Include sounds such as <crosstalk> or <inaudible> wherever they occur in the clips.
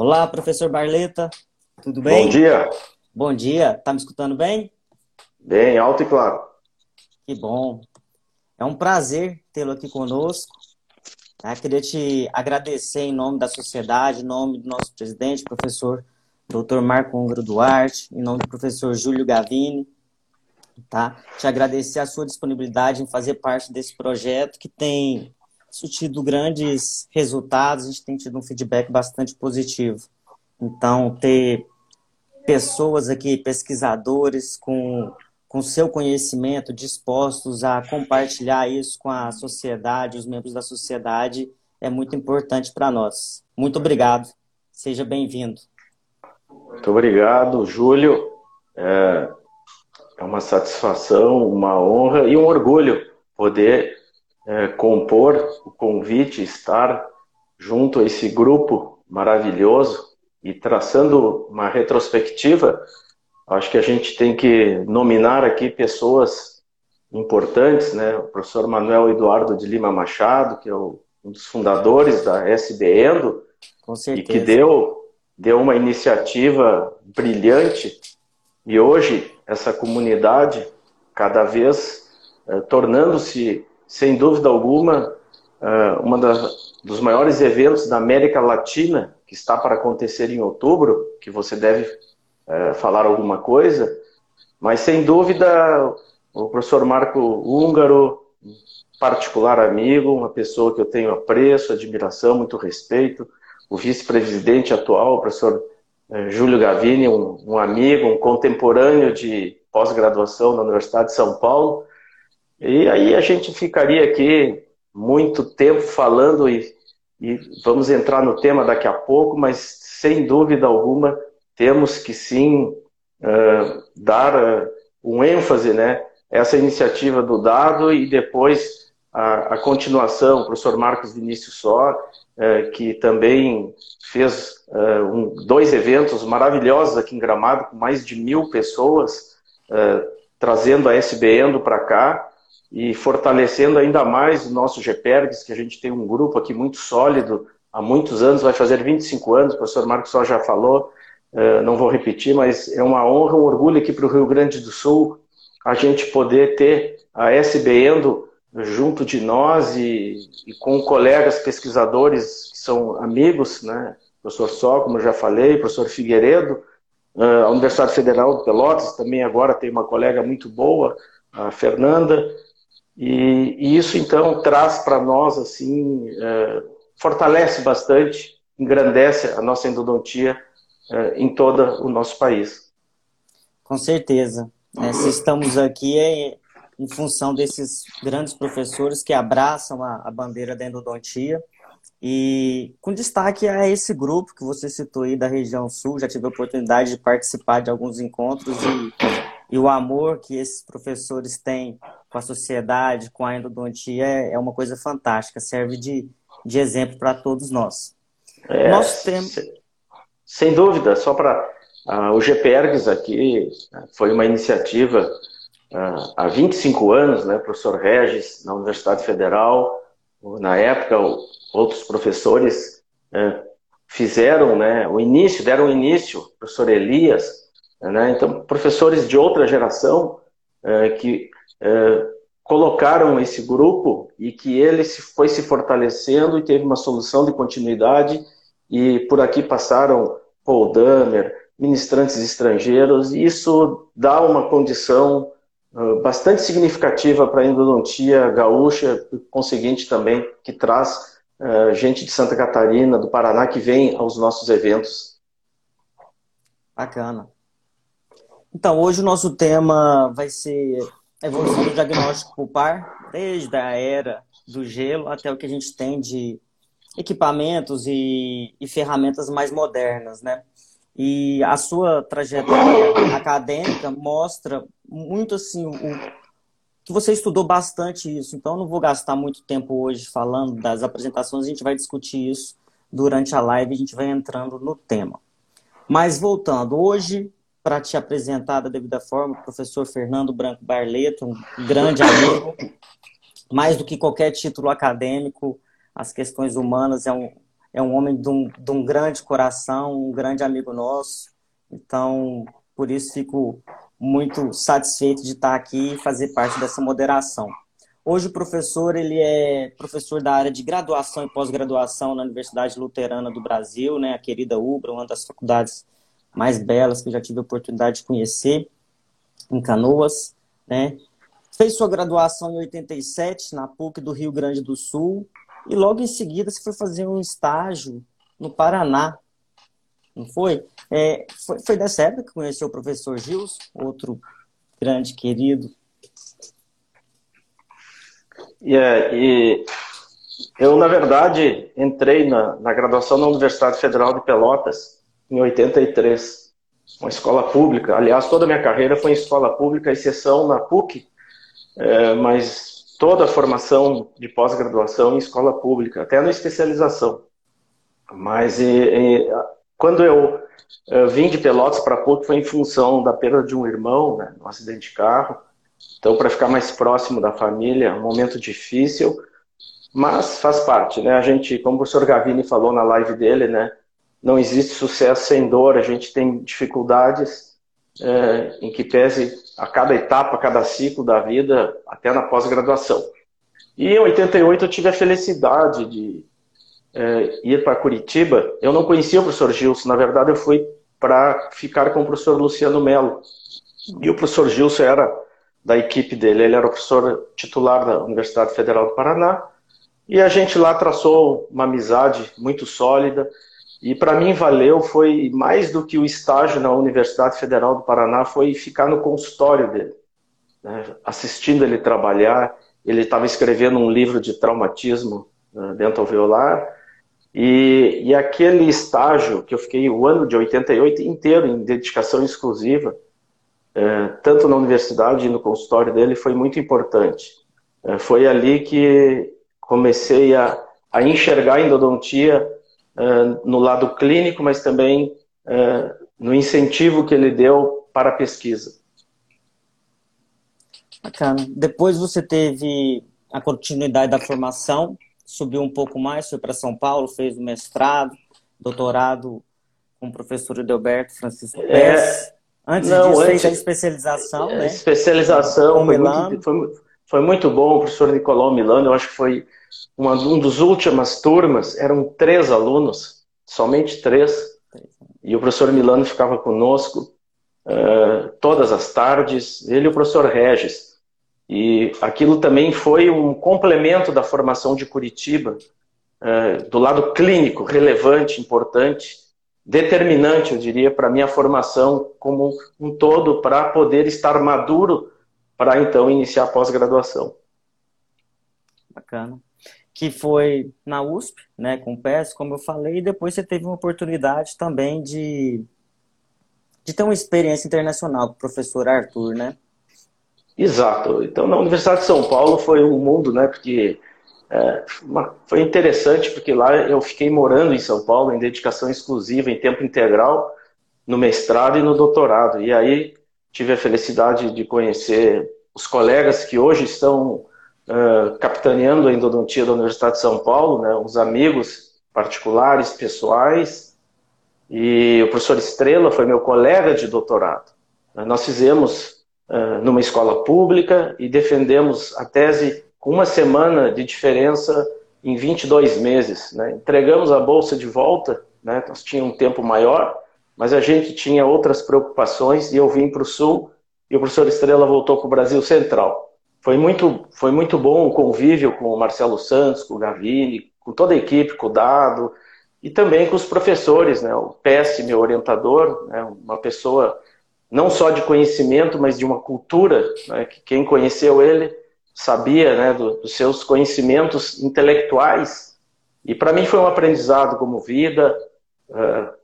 Olá, professor Barleta, tudo bem? Bom dia. Bom dia, tá me escutando bem? Bem, alto e claro. Que bom. É um prazer tê-lo aqui conosco. Tá? Queria te agradecer em nome da sociedade, em nome do nosso presidente, professor Dr. Marco Ungro Duarte, em nome do professor Júlio Gavini, tá? Te agradecer a sua disponibilidade em fazer parte desse projeto que tem tido grandes resultados, a gente tem tido um feedback bastante positivo. Então, ter pessoas aqui, pesquisadores com, com seu conhecimento dispostos a compartilhar isso com a sociedade, os membros da sociedade, é muito importante para nós. Muito obrigado. Seja bem-vindo. Muito obrigado, Júlio. É, é uma satisfação, uma honra e um orgulho poder é, compor o convite, estar junto a esse grupo maravilhoso e traçando uma retrospectiva. Acho que a gente tem que nominar aqui pessoas importantes, né? O professor Manuel Eduardo de Lima Machado, que é um dos fundadores da SB Endo, e que deu deu uma iniciativa brilhante e hoje essa comunidade cada vez eh, tornando-se sem dúvida alguma uh, uma das, dos maiores eventos da América Latina que está para acontecer em outubro que você deve uh, falar alguma coisa mas sem dúvida o professor Marco Húngaro particular amigo uma pessoa que eu tenho apreço admiração muito respeito o vice-presidente atual, o professor eh, Júlio Gavini, um, um amigo, um contemporâneo de pós-graduação na Universidade de São Paulo. E aí a gente ficaria aqui muito tempo falando e, e vamos entrar no tema daqui a pouco, mas sem dúvida alguma temos que sim uh, dar uh, um ênfase, né? Essa iniciativa do dado e depois a, a continuação, o professor Marcos Vinícius Só, é, que também fez um, dois eventos maravilhosos aqui em Gramado, com mais de mil pessoas, trazendo a SBN para cá e fortalecendo ainda mais o nosso GPERGS, que a gente tem um grupo aqui muito sólido, há muitos anos, vai fazer 25 anos, o professor Marcos só já falou, não vou repetir, mas é uma honra, um orgulho aqui para o Rio Grande do Sul, a gente poder ter a SBN junto de nós e, e, com colegas pesquisadores que são amigos, né? Professor Só, como eu já falei, professor Figueiredo, ah, a Universidade Federal de Pelotas também agora tem uma colega muito boa, a Fernanda, e, e isso então traz para nós assim, é, fortalece bastante, engrandece a nossa endodontia é, em todo o nosso país. Com certeza. É, se estamos aqui é em função desses grandes professores que abraçam a, a bandeira da endodontia. E com destaque a esse grupo que você citou aí da região sul, já tive a oportunidade de participar de alguns encontros e, e o amor que esses professores têm com a sociedade, com a endodontia, é, é uma coisa fantástica, serve de, de exemplo para todos nós. É, Nosso tema... Sem dúvida, só para uh, o GPERGS aqui foi uma iniciativa há 25 anos, né, professor Regis, na Universidade Federal, na época, outros professores é, fizeram né, o início, deram início, professor Elias, né, então, professores de outra geração é, que é, colocaram esse grupo e que ele foi se fortalecendo e teve uma solução de continuidade e por aqui passaram Paul Damer, ministrantes estrangeiros, e isso dá uma condição ah, bastante significativa para a endodontia gaúcha, conseguinte também, que traz uh, gente de Santa Catarina, do Paraná, que vem aos nossos eventos. Bacana. Então, hoje o nosso tema vai ser a evolução do diagnóstico pulpar, desde a era do gelo até o que a gente tem de equipamentos e, e ferramentas mais modernas, né? E a sua trajetória acadêmica mostra muito assim o, que você estudou bastante isso. Então não vou gastar muito tempo hoje falando das apresentações, a gente vai discutir isso durante a live, a gente vai entrando no tema. Mas voltando, hoje para te apresentar da devida forma, o professor Fernando Branco Barleto, um grande amigo, mais do que qualquer título acadêmico, as questões humanas é um, é um homem de um, de um grande coração, um grande amigo nosso. Então, por isso fico muito satisfeito de estar aqui e fazer parte dessa moderação. Hoje o professor ele é professor da área de graduação e pós-graduação na Universidade Luterana do Brasil, né, a querida UBRA, uma das faculdades mais belas que eu já tive a oportunidade de conhecer em Canoas, né? Fez sua graduação em 87 na PUC do Rio Grande do Sul e logo em seguida você foi fazer um estágio no Paraná, não foi? É, foi, foi dessa época que conheceu o professor Gils, outro grande querido. Yeah, e eu, na verdade, entrei na, na graduação na Universidade Federal de Pelotas em 83, uma escola pública. Aliás, toda a minha carreira foi em escola pública, exceção na PUC, é, mas toda a formação de pós-graduação em escola pública, até na especialização. Mas e, e, quando eu, eu, vim de Pelotas para PUC foi em função da perda de um irmão, né, um acidente de carro. Então, para ficar mais próximo da família, um momento difícil, mas faz parte, né? A gente, como o professor Gavini falou na live dele, né? Não existe sucesso sem dor, a gente tem dificuldades é, em que pese a cada etapa, a cada ciclo da vida, até na pós-graduação. E em 88 eu tive a felicidade de é, ir para Curitiba. Eu não conhecia o professor Gilson, na verdade eu fui para ficar com o professor Luciano Melo. E o professor Gilson era da equipe dele, ele era o professor titular da Universidade Federal do Paraná. E a gente lá traçou uma amizade muito sólida. E para mim valeu, foi mais do que o estágio na Universidade Federal do Paraná, foi ficar no consultório dele, né? assistindo ele trabalhar. Ele estava escrevendo um livro de traumatismo né, dentro alveolar. E, e aquele estágio que eu fiquei o ano de 88 inteiro em dedicação exclusiva, é, tanto na universidade e no consultório dele, foi muito importante. É, foi ali que comecei a, a enxergar a endodontia no lado clínico, mas também no incentivo que ele deu para a pesquisa. Bacana. Depois você teve a continuidade da formação, subiu um pouco mais, foi para São Paulo, fez o mestrado, doutorado com o professor Edelberto Francisco Pérez. É, Antes não, disso, antes, fez a especialização, né? Especialização foi muito, foi, foi muito, bom, o professor Nicolau Milano, eu acho que foi uma, um dos últimas turmas, eram três alunos, somente três, e o professor Milano ficava conosco uh, todas as tardes, ele e o professor Regis. E aquilo também foi um complemento da formação de Curitiba, uh, do lado clínico, relevante, importante, determinante, eu diria, para a minha formação como um todo, para poder estar maduro para então iniciar a pós-graduação. Bacana que foi na USP, né, com o PES, como eu falei, e depois você teve uma oportunidade também de, de ter uma experiência internacional com o professor Arthur, né? Exato. Então, na Universidade de São Paulo foi um mundo, né, porque é, foi interessante, porque lá eu fiquei morando em São Paulo em dedicação exclusiva, em tempo integral, no mestrado e no doutorado. E aí tive a felicidade de conhecer os colegas que hoje estão uh, capitaneando a endodontia da Universidade de São Paulo, né, uns amigos particulares, pessoais, e o professor Estrela foi meu colega de doutorado. Nós fizemos uh, numa escola pública e defendemos a tese com uma semana de diferença em 22 meses. Né? Entregamos a bolsa de volta, né? nós tínhamos um tempo maior, mas a gente tinha outras preocupações e eu vim para o Sul e o professor Estrela voltou para o Brasil Central. Foi muito, foi muito bom o convívio com o Marcelo Santos, com o Gavini, com toda a equipe, com o Dado, e também com os professores, né? O Pesce, meu orientador, né? uma pessoa não só de conhecimento, mas de uma cultura, né? que quem conheceu ele sabia né? Do, dos seus conhecimentos intelectuais. E para mim foi um aprendizado como vida. Uh,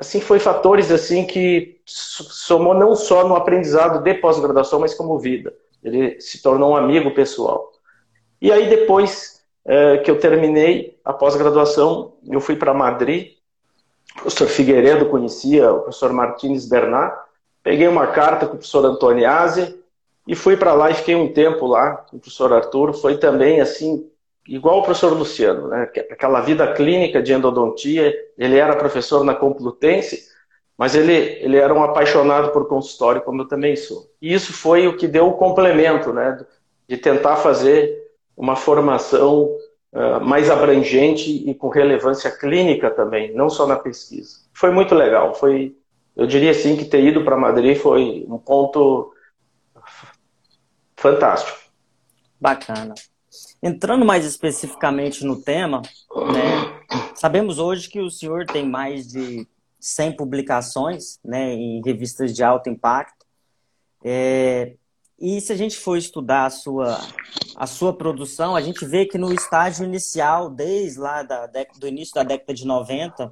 assim, foi fatores assim que somou não só no aprendizado de pós-graduação, mas como vida. Ele se tornou um amigo pessoal. E aí, depois é, que eu terminei a pós-graduação, eu fui para Madrid. O professor Figueiredo conhecia, o professor Martins Bernard. Peguei uma carta com o professor Antoniazzi e fui para lá e fiquei um tempo lá com o professor Arthur. Foi também, assim, igual o professor Luciano, né? aquela vida clínica de endodontia, ele era professor na Complutense, mas ele, ele era um apaixonado por consultório, como eu também sou. E isso foi o que deu o complemento, né? de tentar fazer uma formação uh, mais abrangente e com relevância clínica também, não só na pesquisa. Foi muito legal, foi, eu diria assim que ter ido para Madrid foi um ponto fantástico. Bacana. Entrando mais especificamente no tema, né, sabemos hoje que o senhor tem mais de 100 publicações né, em revistas de alto impacto. É, e se a gente for estudar a sua, a sua produção, a gente vê que no estágio inicial, desde lá da, do início da década de 90,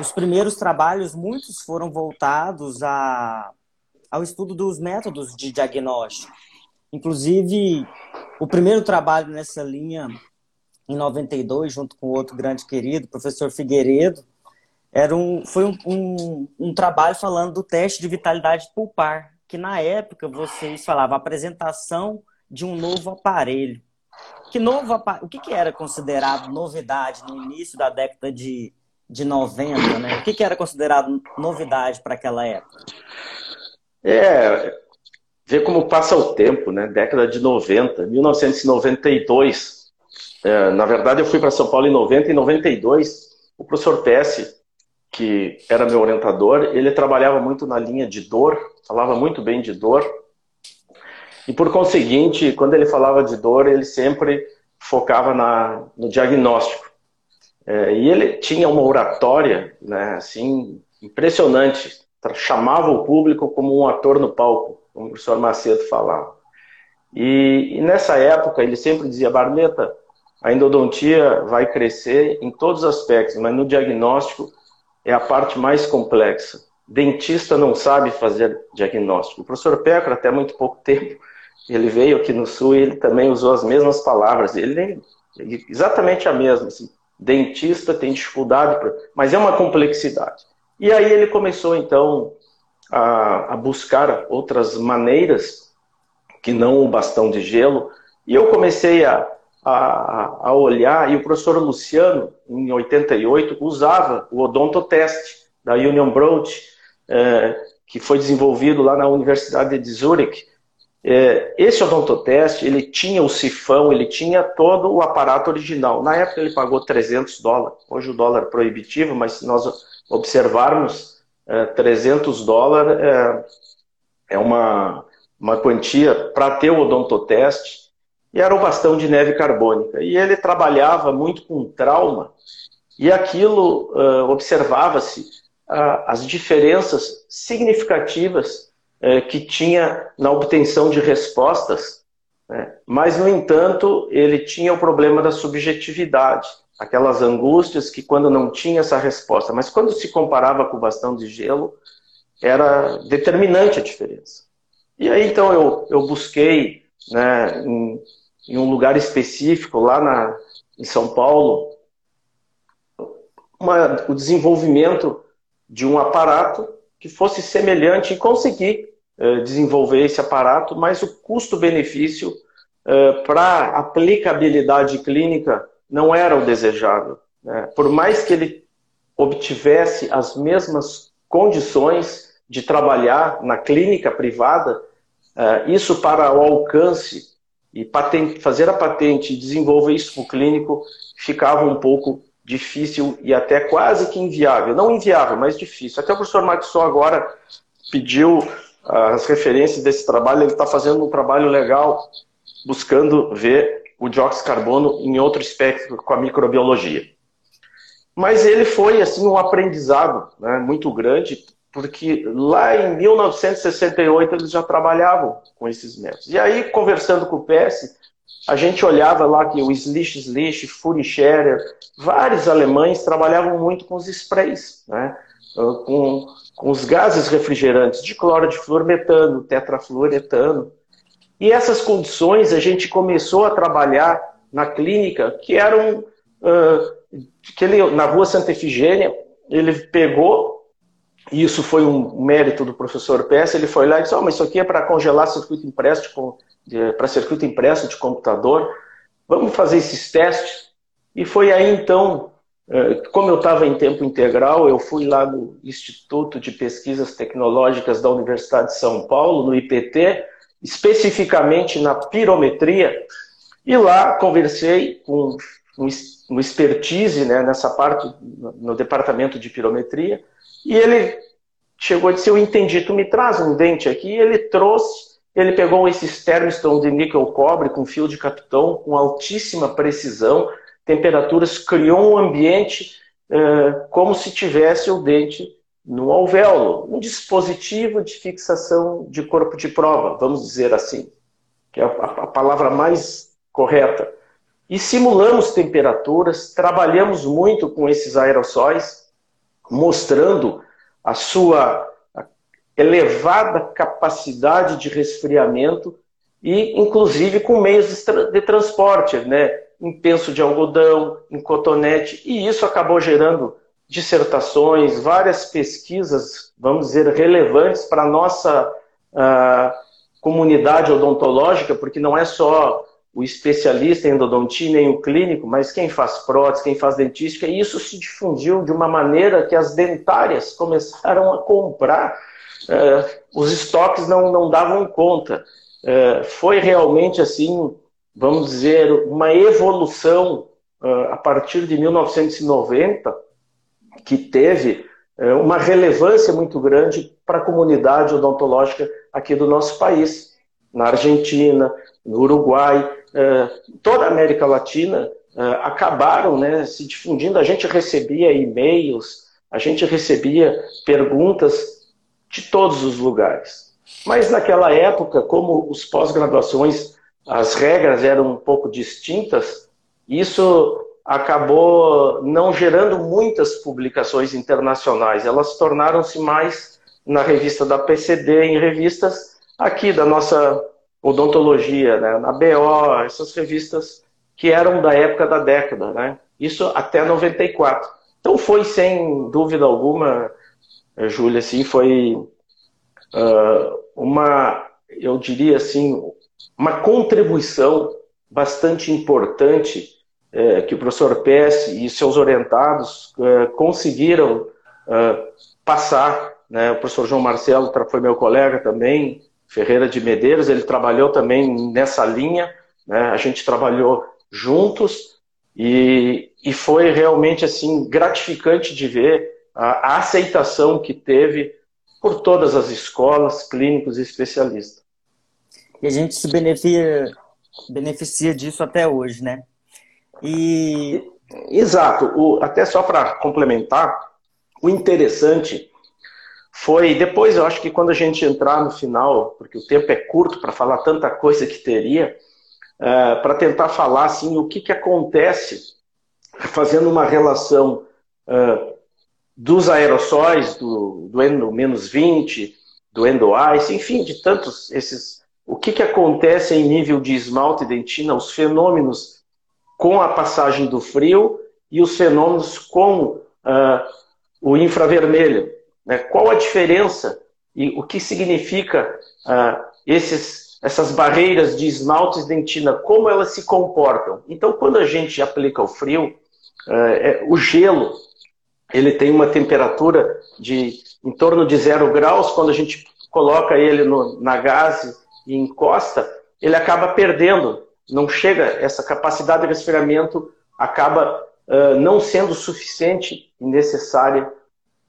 os primeiros trabalhos, muitos foram voltados a, ao estudo dos métodos de diagnóstico. Inclusive, o primeiro trabalho nessa linha, em 92, junto com outro grande querido, professor Figueiredo, era um, foi um, um, um trabalho falando do teste de vitalidade pulpar, que na época vocês falavam apresentação de um novo aparelho. Que novo O que, que era considerado novidade no início da década de, de 90, né? O que, que era considerado novidade para aquela época? É, ver como passa o tempo, né? Década de 90, 1992. É, na verdade, eu fui para São Paulo em 90 e 92. O professor PS, que era meu orientador, ele trabalhava muito na linha de dor, falava muito bem de dor. E por conseguinte, quando ele falava de dor, ele sempre focava na, no diagnóstico. É, e ele tinha uma oratória, né, assim, impressionante. Chamava o público como um ator no palco como o professor Macedo falava. E, e nessa época ele sempre dizia, Barneta, a endodontia vai crescer em todos os aspectos, mas no diagnóstico é a parte mais complexa. Dentista não sabe fazer diagnóstico. O professor Pecora, até muito pouco tempo, ele veio aqui no Sul e ele também usou as mesmas palavras. Ele exatamente a mesma. Assim, dentista tem dificuldade, mas é uma complexidade. E aí ele começou então a, a buscar outras maneiras que não o bastão de gelo. E eu comecei a, a, a, olhar, e o professor Luciano, em 88, usava o odontoteste da Union Broad, é, que foi desenvolvido lá na Universidade de Zurich. É, esse odontoteste, ele tinha o sifão, ele tinha todo o aparato original. Na época ele pagou 300 dólares, hoje o dólar é proibitivo, mas se nós observarmos, 300 é, dólares é, é uma, uma quantia para ter o odontoteste e era o bastão de neve carbônica. E ele trabalhava muito com trauma e aquilo uh, observava-se uh, as diferenças significativas uh, que tinha na obtenção de respostas, né? mas, no entanto, ele tinha o problema da subjetividade aquelas angústias que quando não tinha essa resposta, mas quando se comparava com o bastão de gelo, era determinante a diferença. E aí então eu, eu busquei né, em, em um lugar específico lá na, em São Paulo uma, o desenvolvimento de um aparato que fosse semelhante e consegui eh, desenvolver esse aparato, mas o custo-benefício eh, para aplicabilidade clínica não era o desejável. Né? Por mais que ele obtivesse as mesmas condições de trabalhar na clínica privada, uh, isso para o alcance e patente, fazer a patente e desenvolver isso para o clínico ficava um pouco difícil e até quase que inviável. Não inviável, mas difícil. Até o professor Maxon agora pediu as referências desse trabalho, ele está fazendo um trabalho legal, buscando ver o dióxido de carbono em outro espectro com a microbiologia. Mas ele foi assim um aprendizado né, muito grande, porque lá em 1968 eles já trabalhavam com esses métodos. E aí, conversando com o PS, a gente olhava lá que o Slich Slich, Furischerer, vários alemães trabalhavam muito com os sprays, né, com, com os gases refrigerantes de cloro de fluormetano, tetrafluoretano. E essas condições a gente começou a trabalhar na clínica, que eram uh, que ele, na rua Santa Efigênia, ele pegou, e isso foi um mérito do professor Peça, ele foi lá e disse, oh, mas isso aqui é para congelar circuito impresso para circuito impresso de computador. vamos fazer esses testes. E foi aí então, como eu estava em tempo integral, eu fui lá no Instituto de Pesquisas Tecnológicas da Universidade de São Paulo, no IPT, especificamente na pirometria, e lá conversei com um expertise né, nessa parte, no departamento de pirometria, e ele chegou e disse, eu entendi, tu me traz um dente aqui, e ele trouxe, ele pegou esses Thermiston de níquel cobre com fio de capitão, com altíssima precisão, temperaturas, criou um ambiente eh, como se tivesse o dente no alvéolo, um dispositivo de fixação de corpo de prova, vamos dizer assim, que é a, a palavra mais correta. E simulamos temperaturas, trabalhamos muito com esses aerossóis, mostrando a sua elevada capacidade de resfriamento e, inclusive, com meios de transporte, né? em penso de algodão, em cotonete, e isso acabou gerando dissertações, várias pesquisas, vamos dizer, relevantes para a nossa uh, comunidade odontológica, porque não é só o especialista em endodontia nem o clínico, mas quem faz prótese, quem faz dentística, e isso se difundiu de uma maneira que as dentárias começaram a comprar, uh, os estoques não, não davam conta. Uh, foi realmente assim, vamos dizer, uma evolução uh, a partir de 1990 que teve uma relevância muito grande para a comunidade odontológica aqui do nosso país, na Argentina, no Uruguai, eh, toda a América Latina eh, acabaram né, se difundindo. A gente recebia e-mails, a gente recebia perguntas de todos os lugares. Mas naquela época, como os pós-graduações, as regras eram um pouco distintas, isso acabou não gerando muitas publicações internacionais. Elas tornaram-se mais na revista da PCD, em revistas aqui da nossa odontologia, né? na BO, essas revistas que eram da época da década, né? Isso até 94. Então foi sem dúvida alguma, eh, Júlia, assim, foi uh, uma, eu diria assim, uma contribuição bastante importante uh, que o professor Pesce e seus orientados uh, conseguiram passar. Né? O professor João Marcelo foi meu colega também, Ferreira de Medeiros, ele trabalhou também nessa linha, né? a gente trabalhou juntos e, e foi realmente assim gratificante de ver a, a aceitação que teve por todas as escolas, clínicos e especialistas. E a gente se beneficia, beneficia disso até hoje, né? E... Exato. O, até só para complementar, o interessante foi depois, eu acho que quando a gente entrar no final, porque o tempo é curto para falar tanta coisa que teria, uh, para tentar falar assim o que, que acontece fazendo uma relação uh, dos aerossóis, do, do endo menos 20, do endo ice, enfim, de tantos esses. O que, que acontece em nível de esmalte dentina, os fenômenos com a passagem do frio e os fenômenos com uh, o infravermelho. Né? Qual a diferença e o que significa uh, esses, essas barreiras de esmaltes dentina, como elas se comportam? Então, quando a gente aplica o frio, uh, é, o gelo ele tem uma temperatura de em torno de zero graus. Quando a gente coloca ele no, na gase e encosta, ele acaba perdendo. Não chega, essa capacidade de resfriamento acaba uh, não sendo suficiente e necessária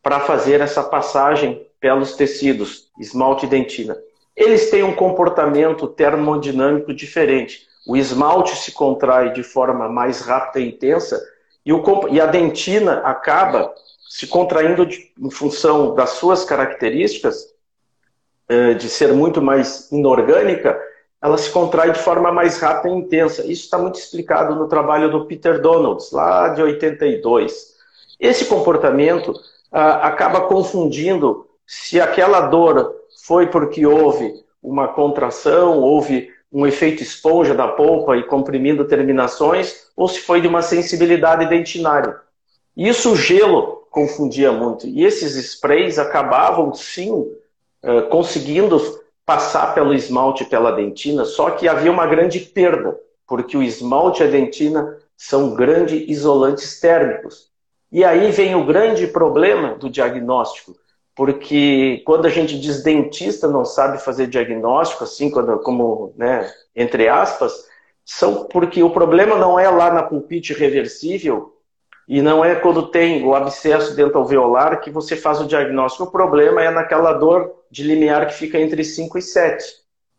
para fazer essa passagem pelos tecidos, esmalte e dentina. Eles têm um comportamento termodinâmico diferente. O esmalte se contrai de forma mais rápida e intensa e, o, e a dentina acaba se contraindo de, em função das suas características, de ser muito mais inorgânica, ela se contrai de forma mais rápida e intensa. Isso está muito explicado no trabalho do Peter Donalds, lá de 82. Esse comportamento acaba confundindo se aquela dor foi porque houve uma contração, houve um efeito esponja da polpa e comprimindo terminações, ou se foi de uma sensibilidade dentinária. Isso o gelo confundia muito. E esses sprays acabavam, sim, conseguindo passar pelo esmalte e pela dentina, só que havia uma grande perda. porque o esmalte e a dentina são grandes isolantes térmicos. E aí vem o grande problema do diagnóstico, porque quando a gente diz dentista não sabe fazer diagnóstico, assim, quando, como, né, entre aspas, são porque o problema não é lá na pulpite reversível e não é quando tem o abscesso dental alveolar que você faz o diagnóstico. O problema é naquela dor de limiar que fica entre 5 e 7,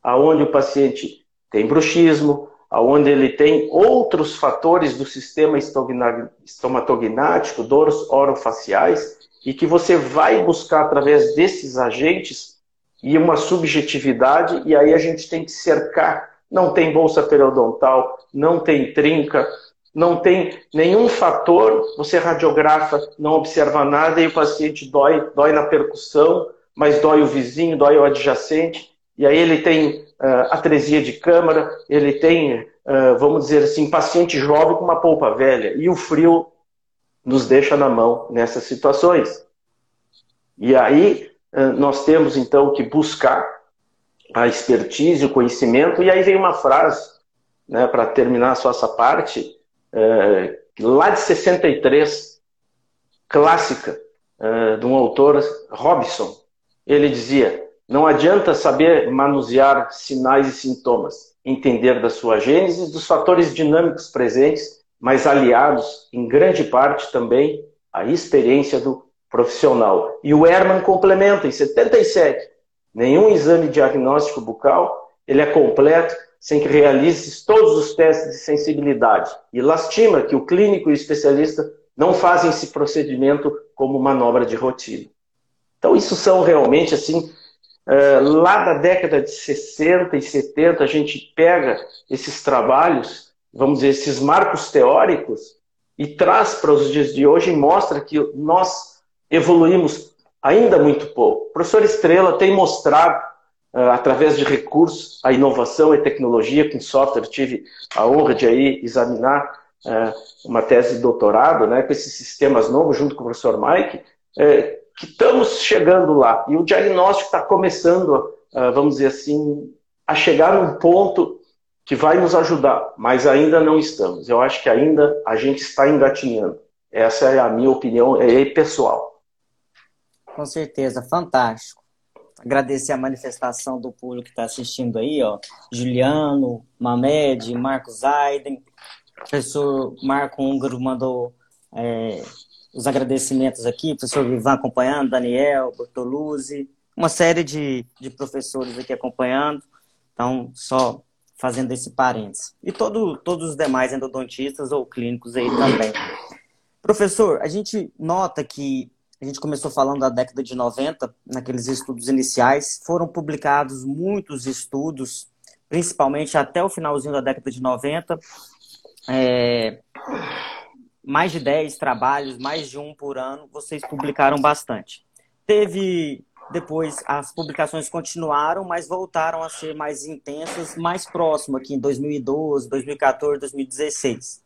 aonde o paciente tem bruxismo, aonde ele tem outros fatores do sistema estomatognático, dores orofaciais, e que você vai buscar através desses agentes e uma subjetividade, e aí a gente tem que cercar. Não tem bolsa periodontal, não tem trinca, não tem nenhum fator, você radiografa, não observa nada e o paciente dói, dói na percussão, mas dói o vizinho, dói o adjacente, e aí ele tem uh, atresia de câmara, ele tem, uh, vamos dizer assim, paciente jovem com uma polpa velha, e o frio nos deixa na mão nessas situações. E aí uh, nós temos então que buscar a expertise, o conhecimento, e aí vem uma frase, né, para terminar só essa parte, lá de 63, clássica, de um autor, Robson, ele dizia: não adianta saber manusear sinais e sintomas, entender da sua gênese dos fatores dinâmicos presentes, mas aliados, em grande parte também, à experiência do profissional. E o Herman complementa em 77. Nenhum exame diagnóstico bucal ele é completo sem que realize todos os testes de sensibilidade. E lastima que o clínico e o especialista não fazem esse procedimento como manobra de rotina. Então, isso são realmente assim é, lá da década de 60 e 70, a gente pega esses trabalhos, vamos dizer, esses marcos teóricos, e traz para os dias de hoje e mostra que nós evoluímos ainda muito pouco. O professor Estrela tem mostrado, através de recursos, a inovação e tecnologia, com software, tive a honra de aí examinar uh, uma tese de doutorado né, com esses sistemas novos, junto com o professor Mike, uh, que estamos chegando lá. E o diagnóstico está começando, vamos dizer assim, a chegar num ponto que vai nos ajudar, mas ainda não estamos. Eu acho que ainda a gente está engatinhando. Essa é a minha opinião, é pessoal. Com certeza, fantástico. Agradecer a manifestação do público que está assistindo aí, ó. Juliano, Mamed, Marcos Aiden, professor Marco Húngaro mandou é, os agradecimentos aqui, professor Vivan acompanhando, Daniel, Bortoluzzi, uma série de, de professores aqui acompanhando. Então, só fazendo esse parênteses. E todo, todos os demais endodontistas ou clínicos aí também. Professor, a gente nota que a gente começou falando da década de 90, naqueles estudos iniciais, foram publicados muitos estudos, principalmente até o finalzinho da década de 90, é, mais de 10 trabalhos, mais de um por ano, vocês publicaram bastante. Teve depois as publicações continuaram, mas voltaram a ser mais intensas, mais próximo aqui em 2012, 2014, 2016.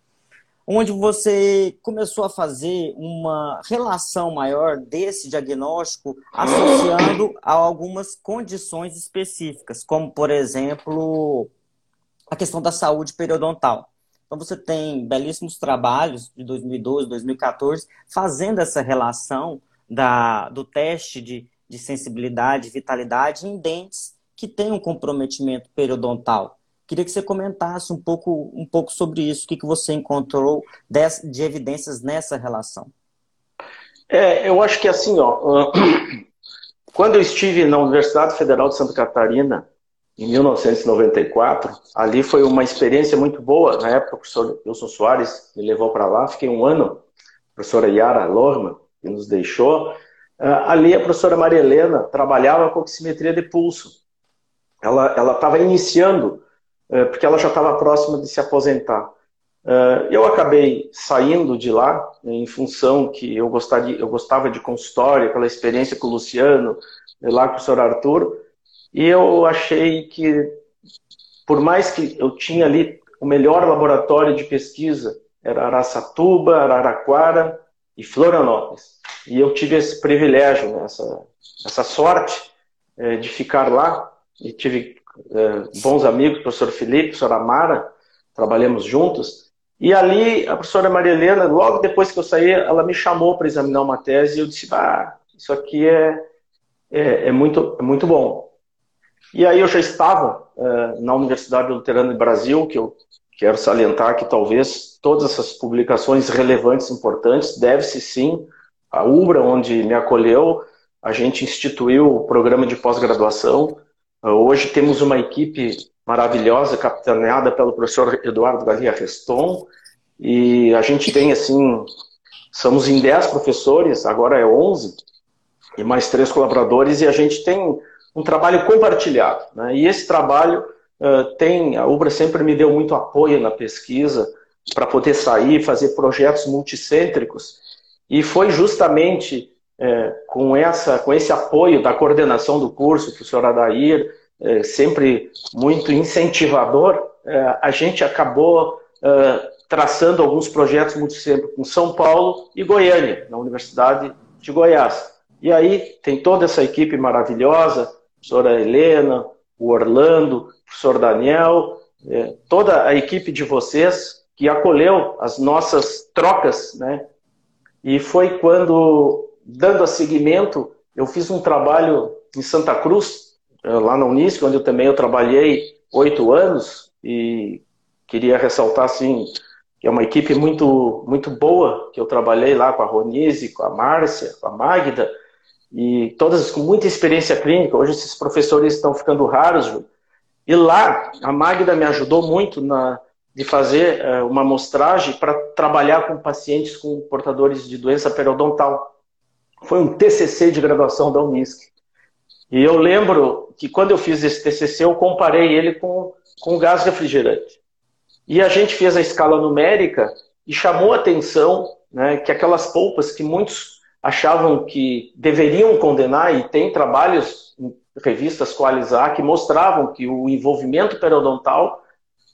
Onde você começou a fazer uma relação maior desse diagnóstico associando a algumas condições específicas, como, por exemplo, a questão da saúde periodontal. Então você tem belíssimos trabalhos de 2012, 2014 fazendo essa relação da, do teste de, de sensibilidade, vitalidade em dentes que têm um comprometimento periodontal. Queria que você comentasse um pouco, um pouco sobre isso, o que, que você encontrou de, de evidências nessa relação. É, eu acho que assim, ó, <clears throat> quando eu estive na Universidade Federal de Santa Catarina, em 1994. Ali foi uma experiência muito boa. Na época, o professor Wilson Soares me levou para lá, fiquei um ano. A professora Yara Lorman, que nos deixou. Uh, ali, a professora Maria Helena trabalhava com oximetria de pulso. Ela estava iniciando, porque ela já estava próxima de se aposentar. Uh, eu acabei saindo de lá em função que eu, gostaria, eu gostava de consultório, aquela experiência com o Luciano, lá com o professor Arthur, e eu achei que, por mais que eu tinha ali o melhor laboratório de pesquisa, era Araçatuba, Araraquara e Florianópolis. E eu tive esse privilégio, né, essa, essa sorte é, de ficar lá. E tive bons amigos, professor Felipe, professor Amara, trabalhamos juntos. E ali, a professora Maria Helena, logo depois que eu saí, ela me chamou para examinar uma tese e eu disse: ah, isso aqui é, é, é muito, é muito bom. E aí eu já estava uh, na Universidade Luterana do Brasil, que eu quero salientar que talvez todas essas publicações relevantes, importantes, deve-se sim à UBRA, onde me acolheu, a gente instituiu o programa de pós-graduação. Uh, hoje temos uma equipe maravilhosa, capitaneada pelo professor Eduardo Galia Reston, e a gente tem, assim, somos em 10 professores, agora é 11, e mais três colaboradores, e a gente tem um trabalho compartilhado. Né? E esse trabalho uh, tem, a Ubra sempre me deu muito apoio na pesquisa para poder sair, fazer projetos multicêntricos, e foi justamente é, com, essa, com esse apoio da coordenação do curso, professor Adair, é, sempre muito incentivador, é, a gente acabou traçando alguns projetos multicêntricos com São Paulo e Goiânia, na Universidade de Goiás. E aí tem toda essa equipe maravilhosa, professora Helena, o Orlando, o professor Daniel, é, toda a equipe de vocês que acolheu as nossas trocas, né? E foi quando, dando a seguimento, eu fiz um trabalho em Santa Cruz, é, lá na Unisc, onde eu também eu trabalhei oito anos e queria ressaltar assim que é uma equipe muito muito boa que eu trabalhei lá com a Ronise, com a Márcia, com a Magda e todas com muita experiência clínica. Hoje esses professores estão ficando raros. E lá a Magda me ajudou muito na de fazer uh, uma amostragem para trabalhar com pacientes com portadores de doença periodontal. Foi um TCC de graduação da Unisc. E eu lembro que quando eu fiz esse TCC, eu comparei ele com, com gás refrigerante. E a gente fez a escala numérica e chamou a atenção né, que aquelas polpas que muitos achavam que deveriam condenar, e tem trabalhos em revistas Coalizar que mostravam que o envolvimento periodontal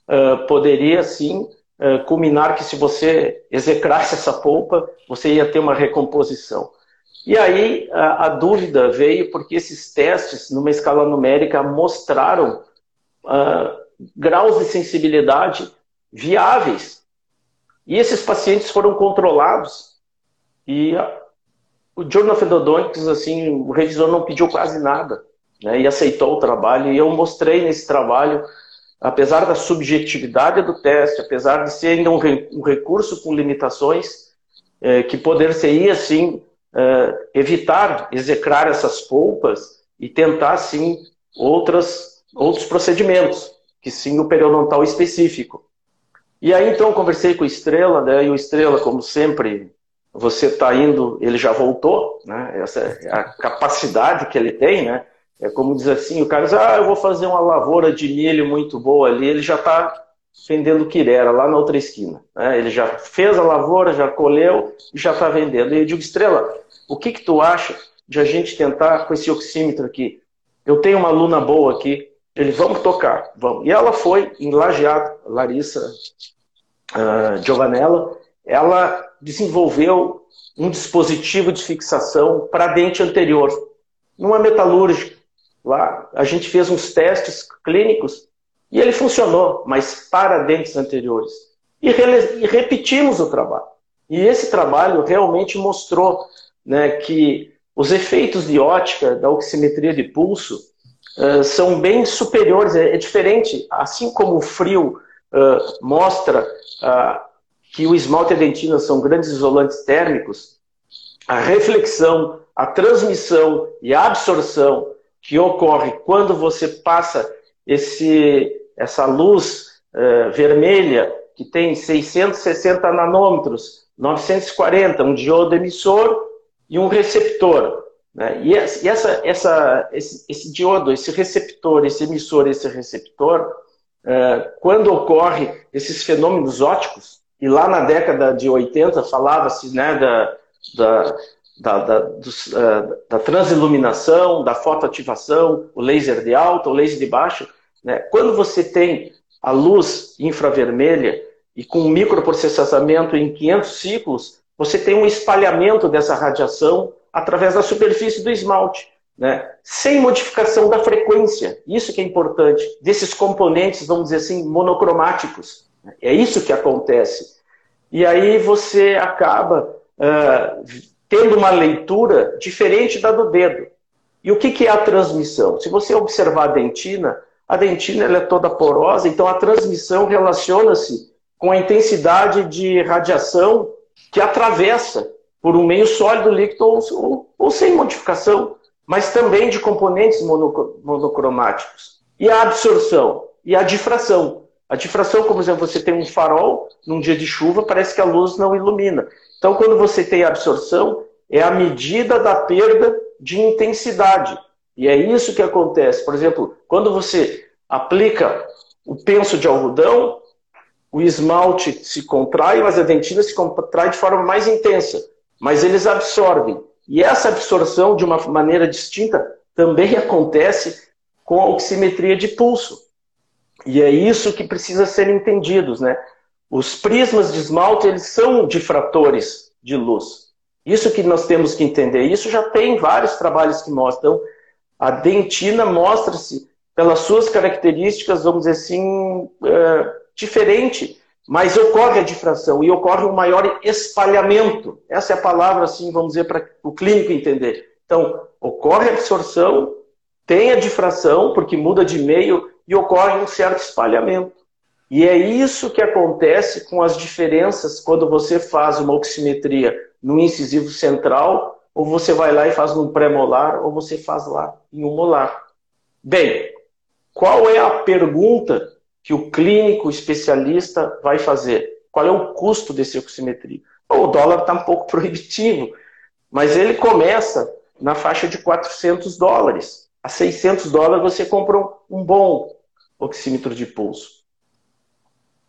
uh, poderia sim uh, culminar que se você execrasse essa polpa, você ia ter uma recomposição. E aí a, a dúvida veio porque esses testes, numa escala numérica, mostraram uh, graus de sensibilidade viáveis. E esses pacientes foram controlados e o Journal of Endodontics, assim, o revisor não pediu quase nada, né, e aceitou o trabalho, e eu mostrei nesse trabalho, apesar da subjetividade do teste, apesar de ser ainda um, um recurso com limitações, é, que poder-se-ia, assim, é, evitar execrar essas polpas e tentar, sim, outras, outros procedimentos, que sim o periodontal específico. E aí, então, conversei com o Estrela, né, e o Estrela, como sempre, você está indo, ele já voltou, né? Essa é a capacidade que ele tem, né? É como diz assim, o cara diz, ah, eu vou fazer uma lavoura de milho muito boa ali, ele já está vendendo quirera lá na outra esquina. Né? Ele já fez a lavoura, já colheu e já está vendendo. E eu digo, Estrela, o que, que tu acha de a gente tentar com esse oxímetro aqui? Eu tenho uma aluna boa aqui, ele, vamos tocar, vamos. E ela foi em Lajeado, Larissa uh, Giovanella, ela desenvolveu um dispositivo de fixação para dente anterior, numa metalúrgica. Lá a gente fez uns testes clínicos e ele funcionou, mas para dentes anteriores. E, e repetimos o trabalho. E esse trabalho realmente mostrou né, que os efeitos de ótica da oximetria de pulso uh, são bem superiores, é, é, diferente. Assim como o frio uh, mostra uh, que o esmalte e a dentina são grandes isolantes térmicos, a reflexão, a transmissão e a absorção que ocorre quando você passa esse, essa luz uh, vermelha que tem 660 nanômetros, 940, um diodo emissor e um receptor. Né? E, essa, essa, esse, esse, diodo, esse receptor, esse emissor, esse receptor, uh, quando ocorre esses fenômenos óticos, e lá na década de 80 falava-se né, da, da, da, da, dos, uh, da transiluminação, da fotoativação, o laser de alta, o laser de baixo. Né? Quando você tem a luz infravermelha e com microprocessamento em 500 ciclos, você tem um espalhamento dessa radiação através da superfície do esmalte, né? sem modificação da frequência. Isso que é importante, desses componentes, vamos dizer assim, monocromáticos. É isso que acontece. E aí você acaba uh, tendo uma leitura diferente da do dedo. E o que, que é a transmissão? Se você observar a dentina, a dentina ela é toda porosa, então a transmissão relaciona-se com a intensidade de radiação que atravessa por um meio sólido, líquido ou, ou, sem modificação, mas também de componentes monocromáticos. E a absorção e a difração. A difração, como exemplo, você tem um farol num dia de chuva, parece que a luz não ilumina. Então, quando você tem absorção, é a medida da perda de intensidade. E é isso que acontece. Por exemplo, quando você aplica o penso de algodão, o esmalte se contrai, mas a dentina se contrai de forma mais intensa. Mas eles absorvem. E essa absorção, de uma maneira distinta, também acontece com a oximetria de pulso. E é isso que precisa ser entendidos, né? Os prismas de esmalte, eles são difratores de luz. Isso que nós temos que entender. Isso já tem vários trabalhos que mostram. A dentina mostra-se pelas suas características, vamos dizer assim, é, diferente, mas ocorre a difração e ocorre um maior espalhamento. Essa é a palavra, assim, vamos dizer, para o clínico entender. Então, ocorre a absorção, tem a difração, porque muda de meio, e ocorre um certo espalhamento. E é isso que acontece com as diferenças quando você faz uma oximetria no incisivo central, ou você vai lá e faz num pré-molar, ou você faz lá em um molar. Bem, qual é a pergunta que o clínico especialista vai fazer? Qual é o custo desse oximetria? o dólar está um pouco <laughs> proibitivo, mas ele começa na faixa de 400 dólares. A 600 dólares você compra um bom oxímetro de pulso.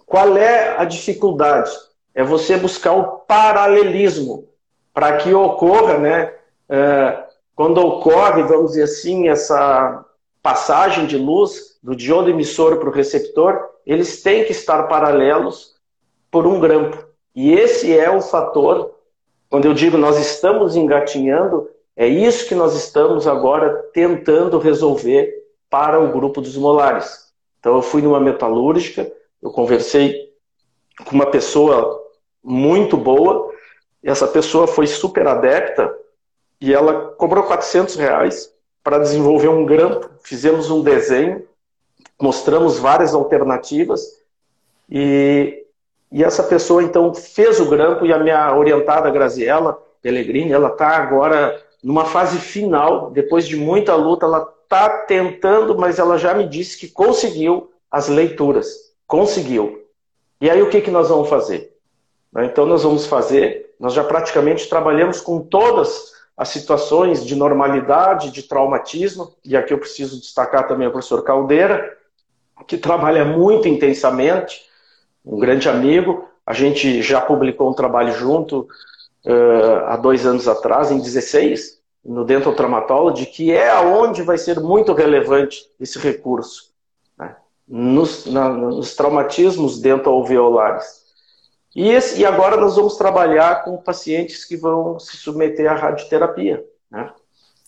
Qual é a dificuldade? É você buscar o paralelismo para que ocorra, né? É, quando ocorre, vamos dizer assim, essa passagem de luz do diodo emissor para o receptor, eles têm que estar paralelos por um grampo. E esse é o fator, quando eu digo nós estamos engatinhando, é isso que nós estamos agora tentando resolver para o grupo dos molares. Então eu fui numa metalúrgica, eu conversei com uma pessoa muito boa, e essa pessoa foi super adepta e ela cobrou 400 reais para desenvolver um grampo. Fizemos um desenho, mostramos várias alternativas e, e essa pessoa então fez o grampo e a minha orientada Graziella Pellegrini, ela está agora numa fase final, depois de muita luta, ela está tentando, mas ela já me disse que conseguiu as leituras. Conseguiu. E aí o que, que nós vamos fazer? Então nós vamos fazer, nós já praticamente trabalhamos com todas as situações de normalidade, de traumatismo, e aqui eu preciso destacar também o professor Caldeira, que trabalha muito intensamente, um grande amigo. A gente já publicou um trabalho junto uh, há dois anos atrás, em 16, no Dental Traumatology, que é aonde vai ser muito relevante esse recurso, né? nos, na, nos dental-alveolares. E, esse, e agora nós vamos trabalhar com pacientes que vão se submeter à radioterapia, né?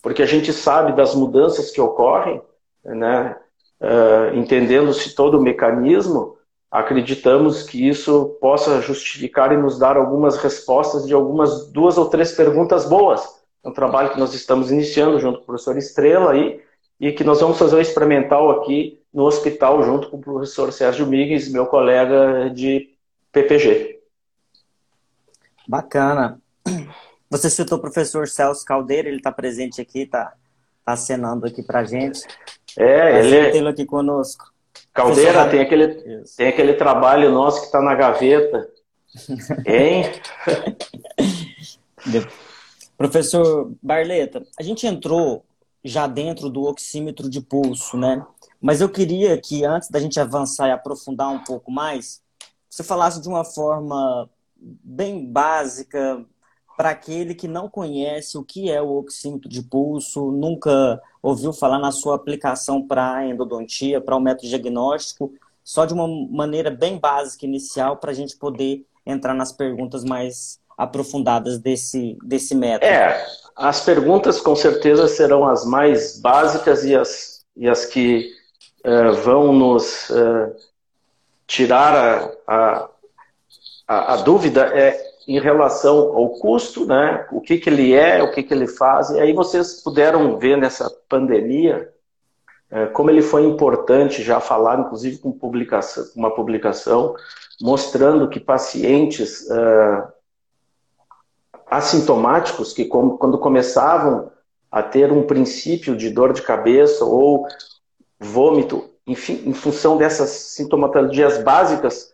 porque a gente sabe das mudanças que ocorrem, né? Uh, entendendo-se todo o mecanismo, acreditamos que isso possa justificar e nos dar algumas respostas de algumas duas ou três perguntas boas. É um trabalho que nós estamos iniciando junto com o professor Estrela aí, e que nós vamos fazer um experimental aqui no hospital junto com o professor Sérgio Migues, meu colega de PPG. Bacana. Você citou o professor Celso Caldeira, ele está presente aqui, está tá acenando aqui para gente. É, ele é... tê-lo aqui conosco. Caldeira, tem aquele, tem aquele trabalho nosso que está na gaveta. Hein? <laughs> Professor Barleta, a gente entrou já dentro do oxímetro de pulso, né? Mas eu queria que antes da gente avançar e aprofundar um pouco mais, você falasse de uma forma bem básica para aquele que não conhece o que é o oxímetro de pulso, nunca ouviu falar na sua aplicação para endodontia, para o método diagnóstico, só de uma maneira bem básica inicial para a gente poder entrar nas perguntas mais aprofundadas desse, desse método. É, as perguntas com certeza serão as mais básicas e as, e as que uh, vão nos uh, tirar a, a, a, dúvida é em relação ao custo, né? O que, que ele é, o que, que ele faz. E aí vocês puderam ver nessa pandemia é, como ele foi importante, já falar, inclusive com publicação, uma publicação mostrando que pacientes uh, assintomáticos, que quando começavam a ter um princípio de dor de cabeça ou vômito, enfim, em função dessas sintomatologias básicas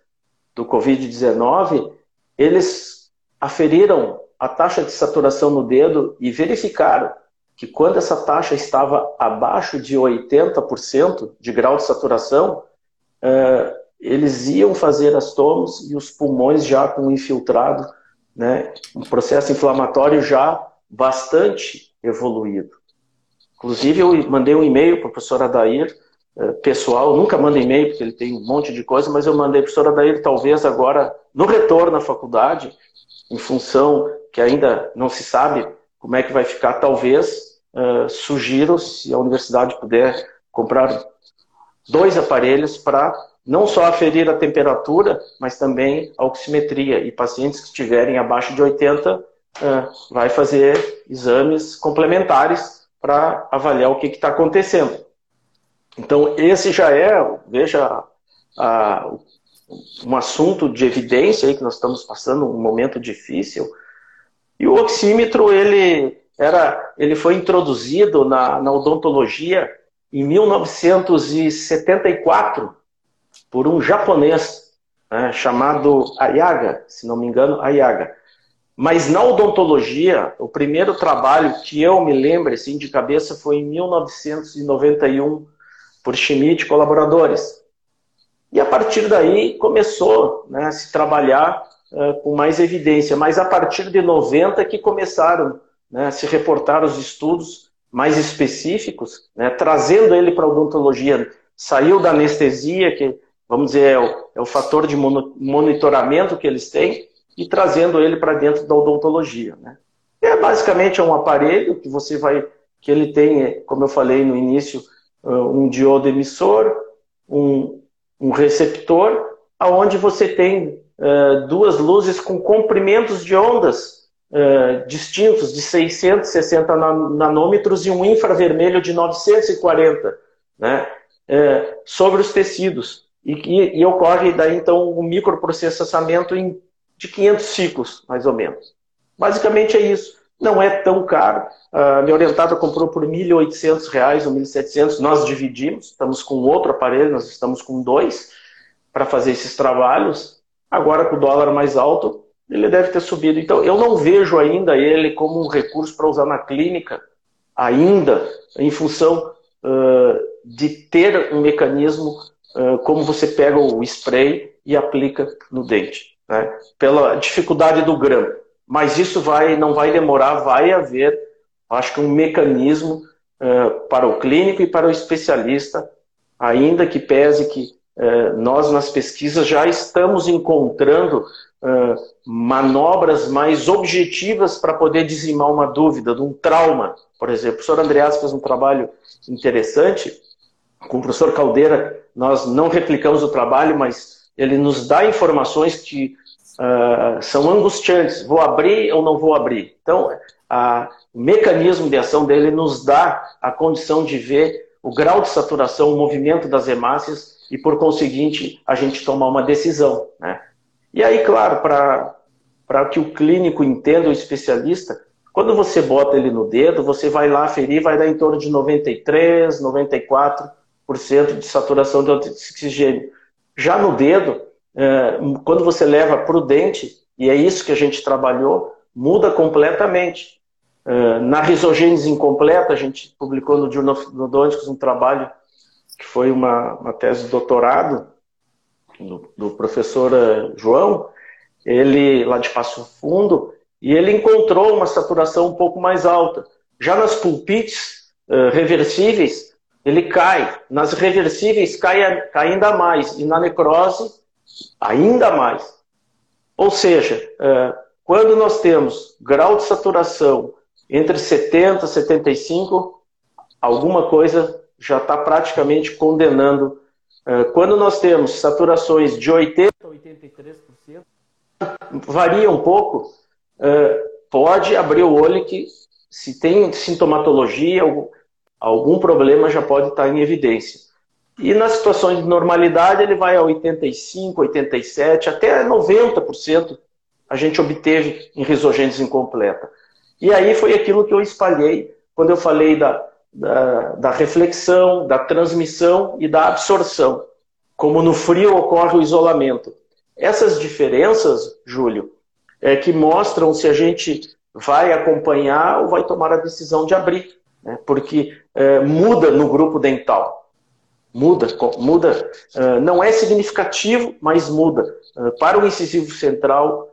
do Covid-19, eles aferiram a taxa de saturação no dedo e verificaram que quando essa taxa estava abaixo de 80% de grau de saturação, uh, eles iam fazer as tomas e os pulmões já com infiltrado, né, um processo inflamatório já bastante evoluído. Inclusive, eu mandei um e-mail para o professor Adair, uh, pessoal, nunca mando e-mail porque ele tem um monte de coisa, mas eu mandei para o professor Adair, talvez agora, no retorno à faculdade, em função que ainda não se sabe como é que vai ficar, talvez uh, sugiro, se a universidade puder, comprar dois aparelhos para não só aferir a temperatura, mas também a oximetria. E pacientes que estiverem abaixo de 80, uh, vai fazer exames complementares para avaliar o que está acontecendo. Então, esse já é, veja, a, um assunto de evidência aí que nós estamos passando um momento difícil. E o oxímetro, ele era, ele foi introduzido na, na odontologia em 1974 por um japonês né, chamado Ayaga, se não me engano, Ayaga. Mas na odontologia, o primeiro trabalho que eu me lembro assim, de cabeça foi em 1991 por Schmidt colaboradores. E a partir daí começou né, a se trabalhar uh, com mais evidência. Mas a partir de 90 que começaram né, se reportar os estudos mais específicos, né, trazendo ele para a odontologia. Saiu da anestesia, que vamos dizer é o, é o fator de monitoramento que eles têm, e trazendo ele para dentro da odontologia. Né. É basicamente um aparelho que você vai, que ele tem, como eu falei no início, um diodo emissor, um, um receptor, aonde você tem uh, duas luzes com comprimentos de ondas uh, distintos de 660 nanômetros e um infravermelho de 940 né, uh, sobre os tecidos. E, e, e, ocorre daí então um microprocessamento em, de 500 ciclos, mais ou menos. Basicamente é isso. Não é tão caro. Uh, minha orientada comprou por R$ 1.800 ou R$ 1.700. Nós dividimos. Estamos com outro aparelho, nós estamos com dois para fazer esses trabalhos. Agora, com o dólar mais alto, ele deve ter subido. Então, eu não vejo ainda ele como um recurso para usar na clínica, ainda, em função uh, de ter um mecanismo uh, como você pega o spray e aplica no dente, né? pela dificuldade do grampo. Mas isso vai, não vai demorar, vai haver, acho que um mecanismo uh, para o clínico e para o especialista, ainda que pese que nós nas pesquisas já estamos encontrando uh, manobras mais objetivas para poder dizimar uma dúvida, de um trauma, por exemplo. O professor Andreas fez um trabalho interessante. Com o professor Caldeira, nós não replicamos o trabalho, mas ele nos dá informações que uh, são angustiantes. Vou abrir ou não vou abrir? Então, a, o mecanismo de ação dele nos dá a condição de ver o grau de saturação, o movimento das hemácias e, por conseguinte, a gente tomar uma decisão. Né? E aí, claro, para que o clínico entenda, o especialista, quando você bota ele no dedo, você vai lá ferir, vai dar em torno de 93, 94% de saturação de oxigênio. Já no dedo, é, quando você leva para o dente, e é isso que a gente trabalhou, muda completamente. É, na risogênese incompleta, a gente publicou no Journal of Endodontics um trabalho que foi uma, uma tese de doutorado, do, do professor eh, João, ele lá de Passo Fundo, e ele encontrou uma saturação um pouco mais alta. Já nas pulpites uh, reversíveis, ele cai. Nas reversíveis, cai, cai ainda mais. E na necrose, ainda mais. Ou seja, uh, quando nós temos grau de saturação entre 70 e 75, alguma coisa já está praticamente condenando quando nós temos saturações de 80% a 83%, varia um pouco, pode abrir o olho que se tem sintomatologia, algum problema já pode estar em evidência. E nas situações de normalidade ele vai a 85%, 87%, até 90% a gente obteve em risogênese incompleta. E aí foi aquilo que eu espalhei quando eu falei da, da, da reflexão, da transmissão e da absorção. Como no frio ocorre o isolamento. Essas diferenças, Júlio, é que mostram se a gente vai acompanhar ou vai tomar a decisão de abrir. Né? Porque é, muda no grupo dental. Muda, muda. É, não é significativo, mas muda. É, para o incisivo central,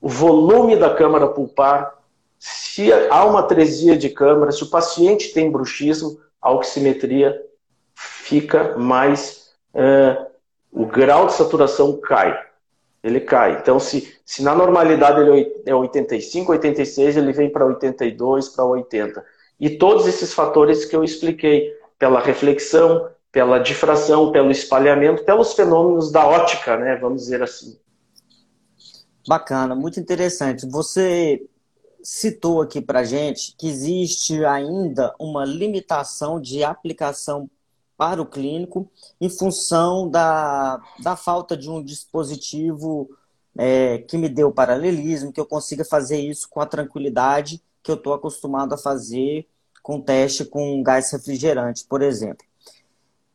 o volume da câmara pulpar, se há uma atresia de câmara, se o paciente tem bruxismo, a oximetria fica mais. É, o grau de saturação cai. Ele cai. Então, se, se na normalidade ele é 85, 86, ele vem para 82, para 80. E todos esses fatores que eu expliquei, pela reflexão, pela difração, pelo espalhamento, pelos fenômenos da ótica, né, vamos dizer assim. Bacana, muito interessante. Você citou aqui para gente que existe ainda uma limitação de aplicação para o clínico em função da, da falta de um dispositivo é, que me dê o paralelismo, que eu consiga fazer isso com a tranquilidade que eu estou acostumado a fazer com teste com gás refrigerante, por exemplo.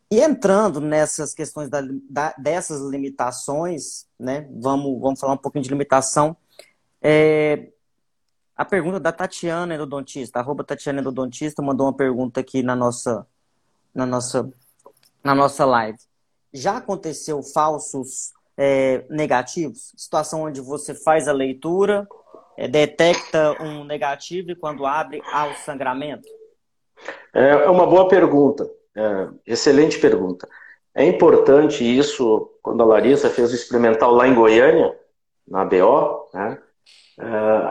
E entrando nessas questões da, da, dessas limitações, né? Vamos, vamos falar um pouquinho de limitação. É, a pergunta da Tatiana Endodontista, arroba Tatiana Endodontista, mandou uma pergunta aqui na nossa, na nossa, na nossa live. Já aconteceu falsos é, negativos? Situação onde você faz a leitura, é, detecta um negativo e quando abre há o sangramento? É uma boa pergunta. É, excelente pergunta. É importante isso, quando a Larissa fez o experimental lá em Goiânia, na BO, né, é,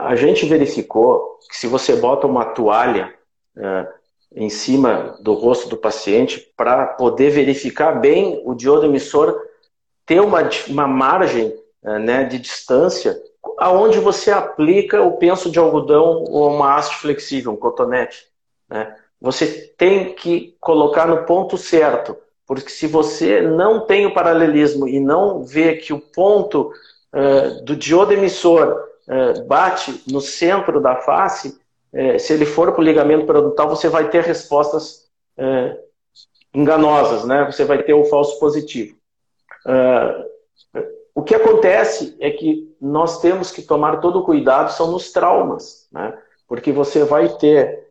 a gente verificou que se você bota uma toalha é, em cima do rosto do paciente para poder verificar bem o diodo emissor, ter uma, uma margem né, de distância aonde você aplica o penso de algodão ou uma haste flexível, um cotonete. Né? Você tem que colocar no ponto certo, porque se você não tem o paralelismo e não vê que o ponto uh, do diodo emissor uh, bate no centro da face, uh, se ele for para o ligamento periodontal, você vai ter respostas enganosas, né? Você vai ter o falso positivo. o que acontece é que nós temos que tomar todo o cuidado são nos traumas, né? Porque você vai ter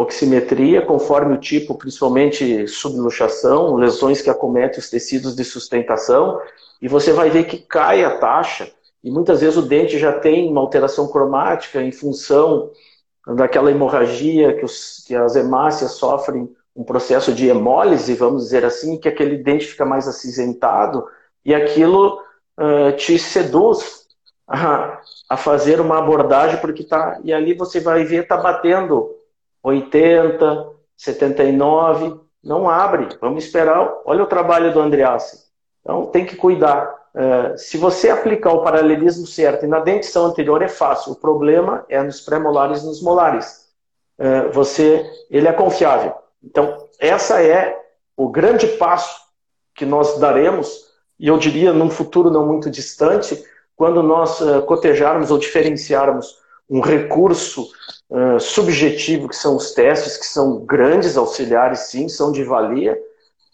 oximetria, conforme o tipo, principalmente subluxação, lesões que acometem os tecidos de sustentação, e você vai ver que cai a taxa, e muitas vezes o dente já tem uma alteração cromática em função daquela hemorragia que, os, que as hemácias sofrem um processo de hemólise, vamos dizer assim, que aquele dente fica mais acinzentado, e aquilo uh, te seduz a, a fazer uma abordagem, porque tá, e ali você vai ver, tá batendo 80, 79, não abre. Vamos esperar. Olha o trabalho do Andreassi. Então tem que cuidar. Uh, se você aplicar o paralelismo certo e na dentição anterior é fácil. O problema é nos pré-molares e nos molares. Uh, você, ele é confiável. Então essa é o grande passo que nós daremos e eu diria num futuro não muito distante, quando nós uh, cotejarmos ou diferenciarmos um recurso subjetivo, que são os testes, que são grandes auxiliares, sim, são de valia,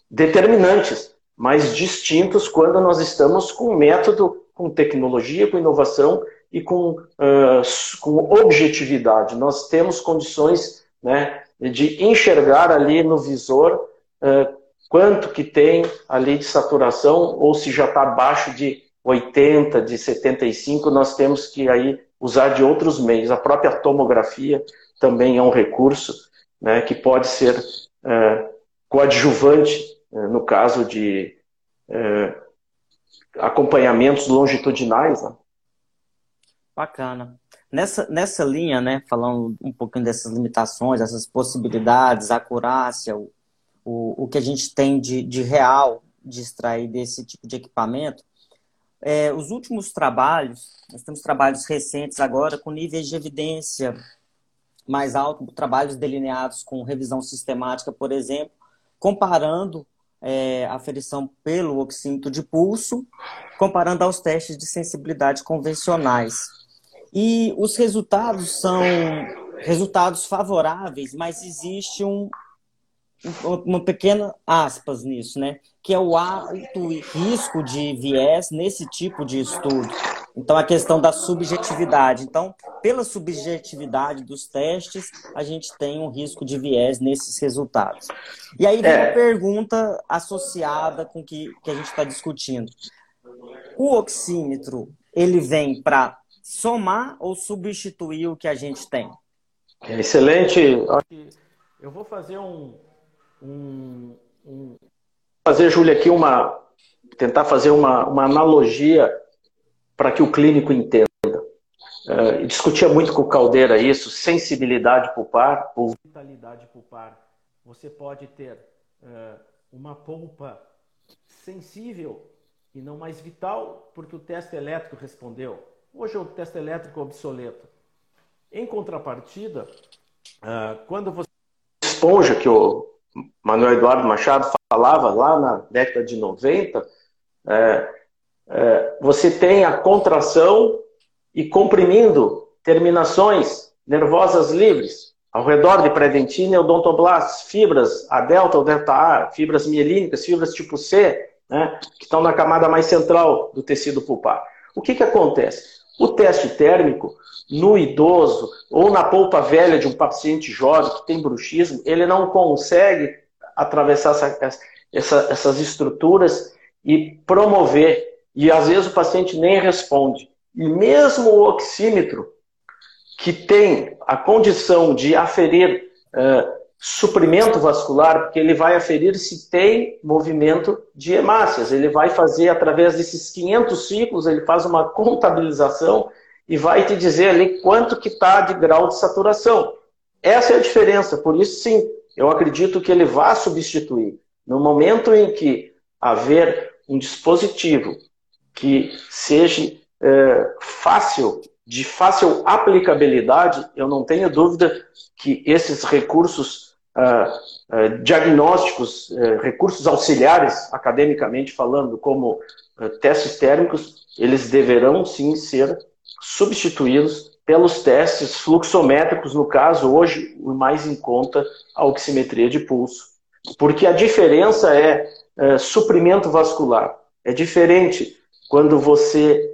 determinantes, mas distintos quando nós estamos com método, com tecnologia, com inovação e com, uh, com objetividade. Nós temos condições né, de enxergar ali no visor uh, quanto que tem ali de saturação, ou se já está abaixo de 80, de 75, nós temos que aí usar de outros meios. A própria tomografia também é um recurso né, que pode ser é, coadjuvante é, no caso de é, acompanhamentos longitudinais. Né? Bacana. Nessa, nessa linha, né, falando um pouquinho dessas limitações, essas possibilidades, a acurácia, o, o, o que a gente tem de, de real de extrair desse tipo de equipamento, é, os últimos trabalhos, nós temos trabalhos recentes agora com níveis de evidência mais altos, trabalhos delineados com revisão sistemática, por exemplo, comparando é, a aferição pelo oxímetro de pulso, comparando aos testes de sensibilidade convencionais. E os resultados são resultados favoráveis, mas existe um, uma pequena aspas nisso, né? Que é o alto risco de viés nesse tipo de estudo. Então, a questão da subjetividade. Então, pela subjetividade dos testes, a gente tem um risco de viés nesses resultados. E aí vem é. uma pergunta associada com o que, que a gente está discutindo. O oxímetro, ele vem para somar ou substituir o que a gente tem? Excelente. Eu vou fazer um, um, um... fazer, Júlia, aqui uma tentar fazer uma, uma analogia para que o clínico entenda. Uh, discutia muito com o Caldeira isso, sensibilidade pulpar ou vitalidade pulpar. Você pode ter uh, uma polpa sensível e não mais vital porque o teste elétrico respondeu. Hoje é o teste elétrico obsoleto. Em contrapartida, uh, quando você esponja que o Manuel Eduardo Machado falava lá na década de 90, é, é, você tem a contração e comprimindo terminações nervosas livres ao redor de predentina odontoblastos, fibras A delta ou delta A, fibras mielínicas, fibras tipo C, né, que estão na camada mais central do tecido pulpar. O que, que acontece? O teste térmico no idoso ou na polpa velha de um paciente jovem que tem bruxismo, ele não consegue atravessar essa, essa, essas estruturas e promover. E às vezes o paciente nem responde. E mesmo o oxímetro, que tem a condição de aferir uh, suprimento vascular, porque ele vai aferir se tem movimento de hemácias. Ele vai fazer, através desses 500 ciclos, ele faz uma contabilização e vai te dizer ali quanto que está de grau de saturação. Essa é a diferença. Por isso, sim, eu acredito que ele vai substituir. No momento em que haver um dispositivo que seja é, fácil, de fácil aplicabilidade, eu não tenho dúvida que esses recursos uh, diagnósticos, uh, recursos auxiliares, academicamente falando, como testes térmicos, eles deverão sim ser substituídos pelos testes fluxométricos, no caso, hoje, o mais em conta, a oximetria de pulso. Porque a diferença é, é suprimento vascular. É diferente quando você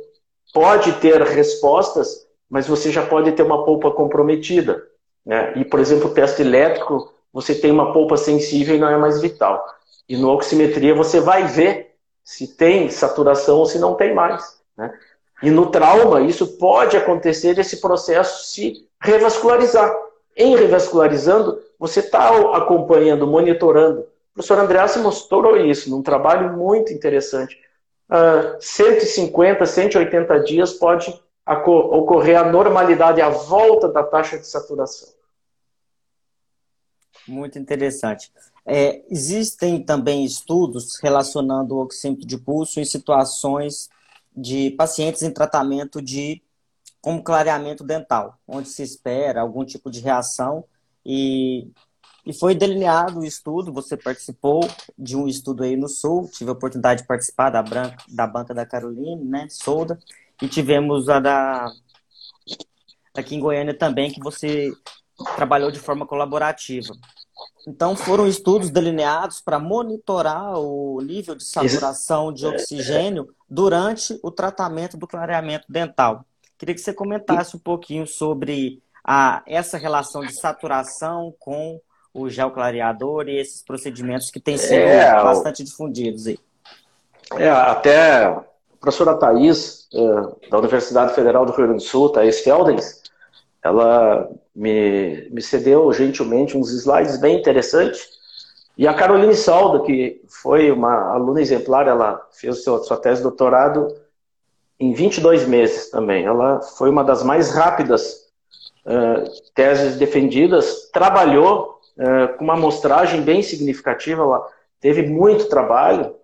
pode ter respostas, mas você já pode ter uma polpa comprometida. Né? E, por exemplo, o teste elétrico, você tem uma polpa sensível e não é mais vital. E no oximetria você vai ver se tem saturação ou se não tem mais. Né? E no trauma, isso pode acontecer esse processo se revascularizar. Em revascularizando, você está acompanhando, monitorando. O professor Andreas mostrou isso num trabalho muito interessante. Uh, 150, 180 dias pode ocorrer a normalidade, a volta da taxa de saturação. Muito interessante. É, existem também estudos relacionando o oxímetro de pulso em situações de pacientes em tratamento de como clareamento dental, onde se espera algum tipo de reação e, e foi delineado o estudo, você participou de um estudo aí no Sul, tive a oportunidade de participar da, branca, da banca da Caroline, né, Solda, e tivemos a da aqui em Goiânia também, que você trabalhou de forma colaborativa. Então, foram estudos delineados para monitorar o nível de saturação de oxigênio durante o tratamento do clareamento dental. Queria que você comentasse um pouquinho sobre a, essa relação de saturação com o gel clareador e esses procedimentos que têm sido é, bastante difundidos aí. É, até a professora Thais, é, da Universidade Federal do Rio Grande do Sul, Thais Feldens, ela me, me cedeu gentilmente uns slides bem interessantes. E a Caroline Salda, que foi uma aluna exemplar, ela fez sua, sua tese de doutorado em 22 meses também. Ela foi uma das mais rápidas uh, teses defendidas, trabalhou uh, com uma amostragem bem significativa. Ela teve muito trabalho,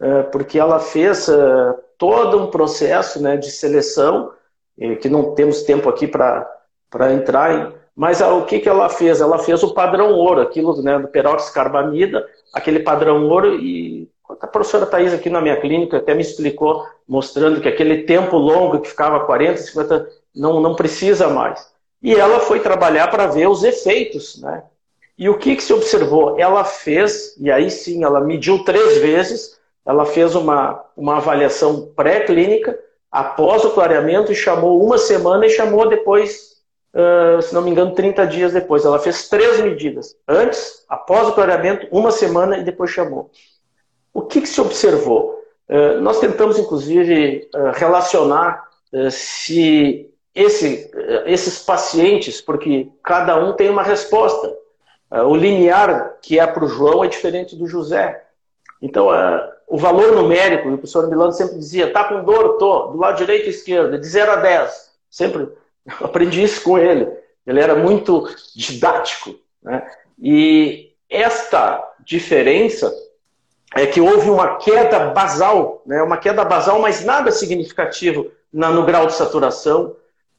uh, porque ela fez todo um processo né, de seleção, que não temos tempo aqui para entrar em. Mas o que, que ela fez? Ela fez o padrão ouro, aquilo né, do peroxicarbamida, aquele padrão ouro, e a professora Thais aqui na minha clínica até me explicou, mostrando que aquele tempo longo que ficava 40, 50, não, não precisa mais. E ela foi trabalhar para ver os efeitos, né? E o que, que se observou? Ela fez, e aí sim, ela mediu três vezes, ela fez uma, uma avaliação pré-clínica, após o clareamento, e chamou uma semana e chamou depois, uh, se não me engano, 30 dias depois. Ela fez três medidas. Antes, após o clareamento, uma semana e depois chamou. O que, que se observou? Uh, nós tentamos, inclusive, uh, relacionar se esse, esses pacientes, porque cada um tem uma resposta. O linear que é para o João é diferente do José. Então, o valor numérico, o professor Milano sempre dizia, tá com dor? Tô, do lado direito e esquerdo, de 0 a 10. Sempre aprendi isso com ele. Ele era muito didático. Né? E esta diferença é que houve uma queda basal, né? uma queda basal, mas nada significativo na, no grau de saturação,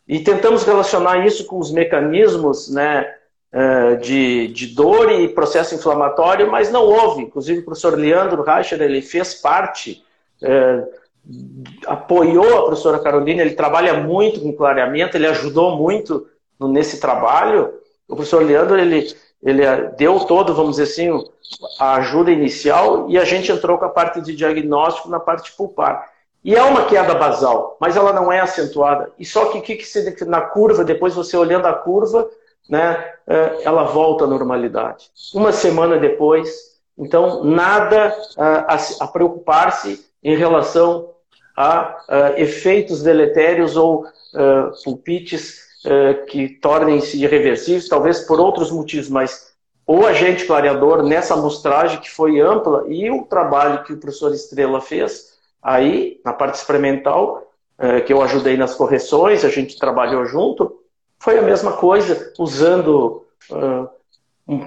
e tentamos relacionar isso com os mecanismos né, é, de, de dor e processo inflamatório, mas não houve. Inclusive, o professor Leandro Reicher ele fez parte, é, apoiou a professora Carolina, ele trabalha muito com clareamento, ele ajudou muito nesse trabalho. O professor Leandro ele, ele deu todo, vamos dizer assim, a ajuda inicial e a gente entrou com a parte de diagnóstico na parte pulpar. E é uma queda basal, mas ela não é acentuada. E só que o que, que se, na curva, depois você olhando a curva, né, é, ela volta à normalidade. Uma semana depois, então nada a, a preocupar-se em relação a, a, efeitos deletérios ou a, pulpites que tornem-se irreversíveis, talvez por outros motivos, mas o agente clareador nessa amostragem que foi ampla e o trabalho que o professor Estrela fez, Aí, na parte experimental, que eu ajudei nas correções, a gente trabalhou junto, foi a mesma coisa, usando uh,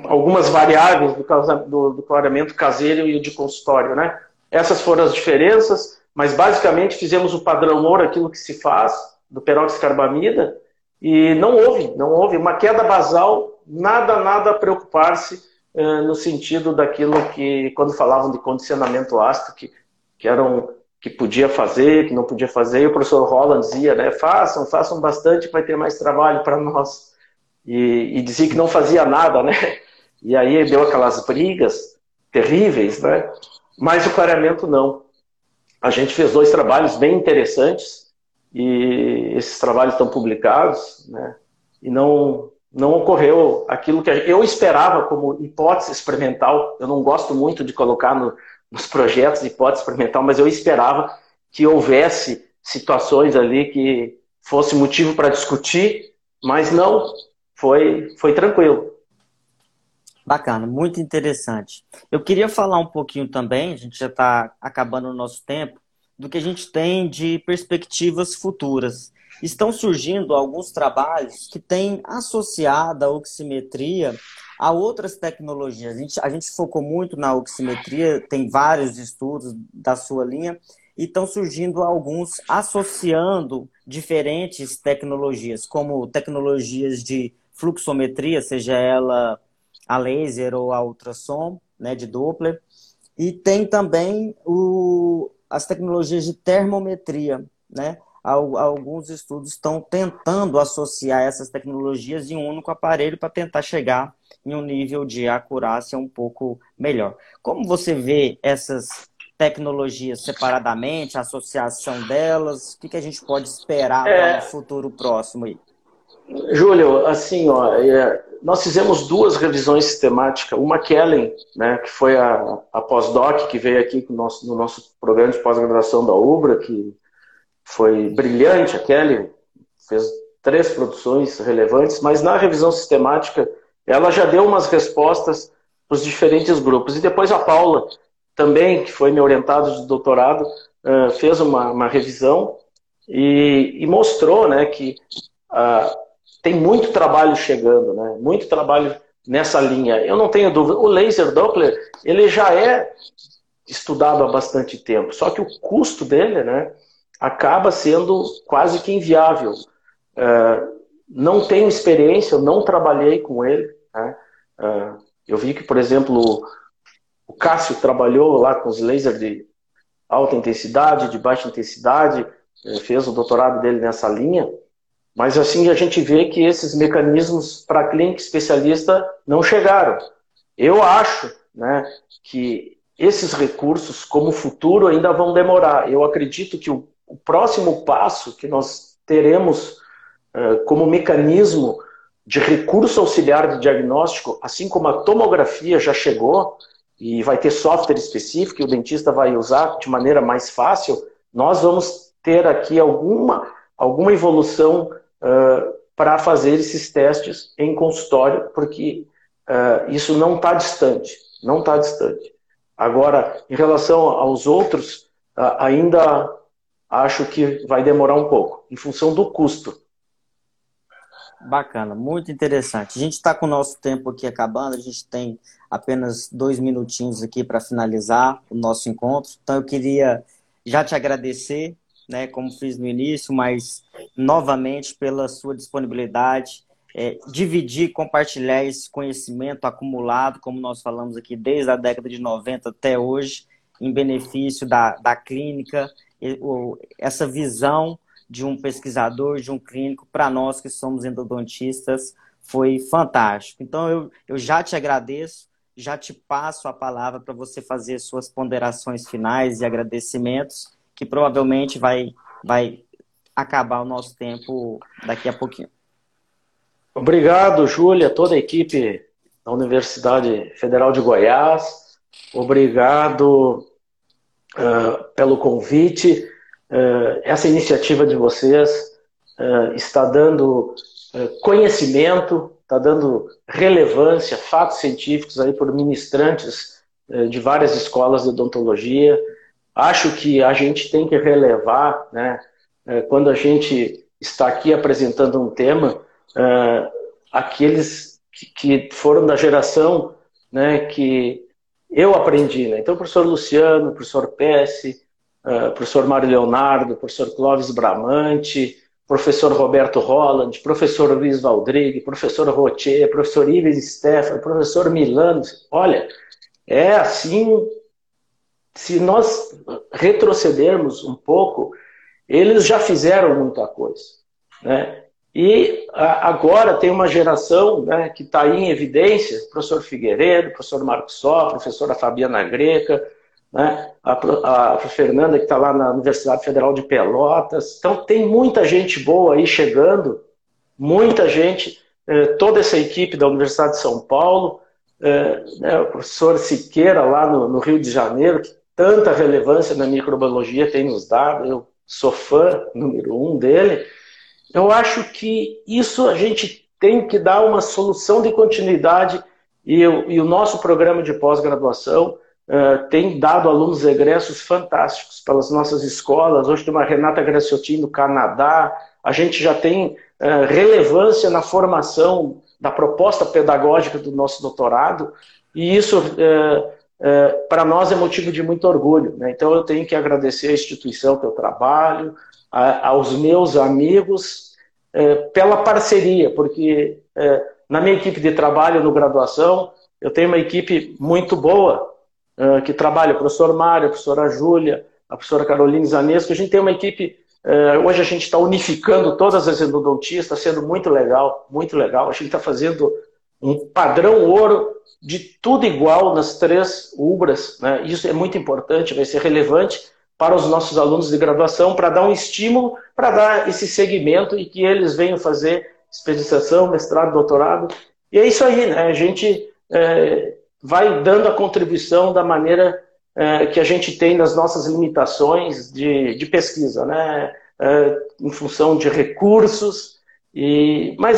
algumas variáveis do, do, do clareamento caseiro e de consultório. Né? Essas foram as diferenças, mas basicamente fizemos o padrão ouro, aquilo que se faz, do peroxicarbamida, e não houve, não houve uma queda basal, nada, nada a preocupar-se uh, no sentido daquilo que, quando falavam de condicionamento ácido, que, que eram que podia fazer, que não podia fazer, e o professor Roland dizia, né, façam, façam bastante, vai ter mais trabalho para nós. E, e, dizia que não fazia nada, né? E aí deu aquelas brigas terríveis, né? Mas o clareamento não. A gente fez dois trabalhos bem interessantes, e esses trabalhos estão publicados, né? E não, não ocorreu aquilo que eu esperava como hipótese experimental. Eu não gosto muito de colocar no, nos projetos hipótese experimental, mas eu esperava que houvesse situações ali que fosse motivo para discutir, mas não, foi, foi tranquilo. Bacana, muito interessante. Eu queria falar um pouquinho também, a gente já está acabando o nosso tempo, do que a gente tem de perspectivas futuras. Estão surgindo alguns trabalhos que têm associada a oximetria a outras tecnologias. A gente, a gente focou muito na oximetria, tem vários estudos da sua linha, e estão surgindo alguns associando diferentes tecnologias, como tecnologias de fluxometria, seja ela a laser ou a ultrassom, né, de Doppler, e tem também o, as tecnologias de termometria, né? Alguns estudos estão tentando associar essas tecnologias em um único aparelho para tentar chegar em um nível de acurácia um pouco melhor. Como você vê essas tecnologias separadamente, a associação delas? O que, que a gente pode esperar é... para o futuro próximo aí? Júlio, assim, ó, é, nós fizemos duas revisões sistemáticas. Uma Kellen, né, que foi a, a pós-doc que veio aqui no nosso, no nosso programa de pós-graduação da UBRA, que foi brilhante. A Kelly fez três produções relevantes, mas na revisão sistemática ela já deu umas respostas para os diferentes grupos. E depois a Paula, também, que foi meu orientado de doutorado, uh, fez uma, uma revisão e, e, mostrou né, que uh, tem muito trabalho chegando, né, muito trabalho nessa linha. Eu não tenho dúvida. O laser Doppler, ele já é estudado há bastante tempo, só que o custo dele, né, acaba sendo quase que inviável. Uh, não tenho experiência, não trabalhei com ele. Né? Uh, eu vi que, por exemplo, o Cássio trabalhou lá com os lasers de alta intensidade, de baixa intensidade, eh, fez o doutorado dele nessa linha. Mas assim a gente vê que esses mecanismos para clínica especialista não chegaram. Eu acho né, que esses recursos, como futuro, ainda vão demorar. Eu acredito que o, o próximo passo que nós teremos uh, como mecanismo de recurso auxiliar de diagnóstico, assim como a tomografia já chegou e vai ter software específico que o dentista vai usar de maneira mais fácil, nós vamos ter aqui alguma, alguma evolução para fazer esses testes em consultório, porque uh, isso não está distante, não está distante. Agora, em relação aos outros, uh, ainda acho que vai demorar um pouco, em função do custo. Bacana, muito interessante. A gente está com o nosso tempo aqui acabando, a gente tem apenas dois minutinhos aqui para finalizar o nosso encontro. Então, eu queria já te agradecer né, como fiz no início, mas novamente pela sua disponibilidade, é, dividir, compartilhar esse conhecimento acumulado, como nós falamos aqui, desde a década de 90 até hoje, em benefício da, da clínica, essa visão de um pesquisador, de um clínico, para nós que somos endodontistas, foi fantástico. Então, eu, eu já te agradeço, já te passo a palavra para você fazer suas ponderações finais e agradecimentos que provavelmente vai, vai acabar o nosso tempo daqui a pouquinho. Obrigado, Júlia, toda a equipe da Universidade Federal de Goiás. Obrigado uh, pelo convite. Uh, essa iniciativa de vocês uh, está dando conhecimento, está dando relevância, fatos científicos aí por ministrantes de várias escolas de odontologia. Acho que a gente tem que relevar, né, é, quando a gente está aqui apresentando um tema, é, aqueles que foram da geração né, que eu aprendi. Né? Então, professor Luciano, professor Pesce, o professor Mário Leonardo, professor Clóvis Bramante, professor Roberto Holland, professor Luiz Valdrigue, professor Rotier, professor Ives Stefan, professor Milano. Olha, é assim se nós retrocedermos um pouco, eles já fizeram muita coisa. Né? E agora tem uma geração né, que está em evidência, professor Figueiredo, professor Marcos Só, professora Fabiana Greca, né, a, a Fernanda que está lá na Universidade Federal de Pelotas. Então tem muita gente boa aí chegando, muita gente, eh, toda essa equipe da Universidade de São Paulo, eh, né, o professor Siqueira lá no, no Rio de Janeiro, que tanta relevância na microbiologia tem nos dado, eu sou fã número um dele, eu acho que isso a gente tem que dar uma solução de continuidade e, eu, e o nosso programa de pós-graduação uh, tem dado alunos egressos fantásticos pelas nossas escolas. Hoje tem uma Renata Graciotin no Canadá, a gente já tem uh, relevância na formação da proposta pedagógica do nosso doutorado, e isso uh, é, para nós é motivo de muito orgulho. Né? Então eu tenho que agradecer a instituição que eu trabalho, a, aos meus amigos, é, pela parceria, porque é, na minha equipe de trabalho no graduação, eu tenho uma equipe muito boa, que trabalha o professor Mário, a professora Júlia, a professora Carolina Zanesco, a gente tem uma equipe hoje a gente está unificando todas as endodontistas, sendo muito legal, muito legal. A gente está fazendo um padrão ouro de tudo igual nas três UBRAs. Né? Isso é muito importante, vai ser relevante para os nossos alunos de graduação, para dar um estímulo, para dar esse segmento e que eles venham fazer especialização, mestrado, doutorado. E é isso aí, né? a gente é, vai dando a contribuição da maneira é, que a gente tem nas nossas limitações de, de pesquisa, né? É, em função de recursos, e, mas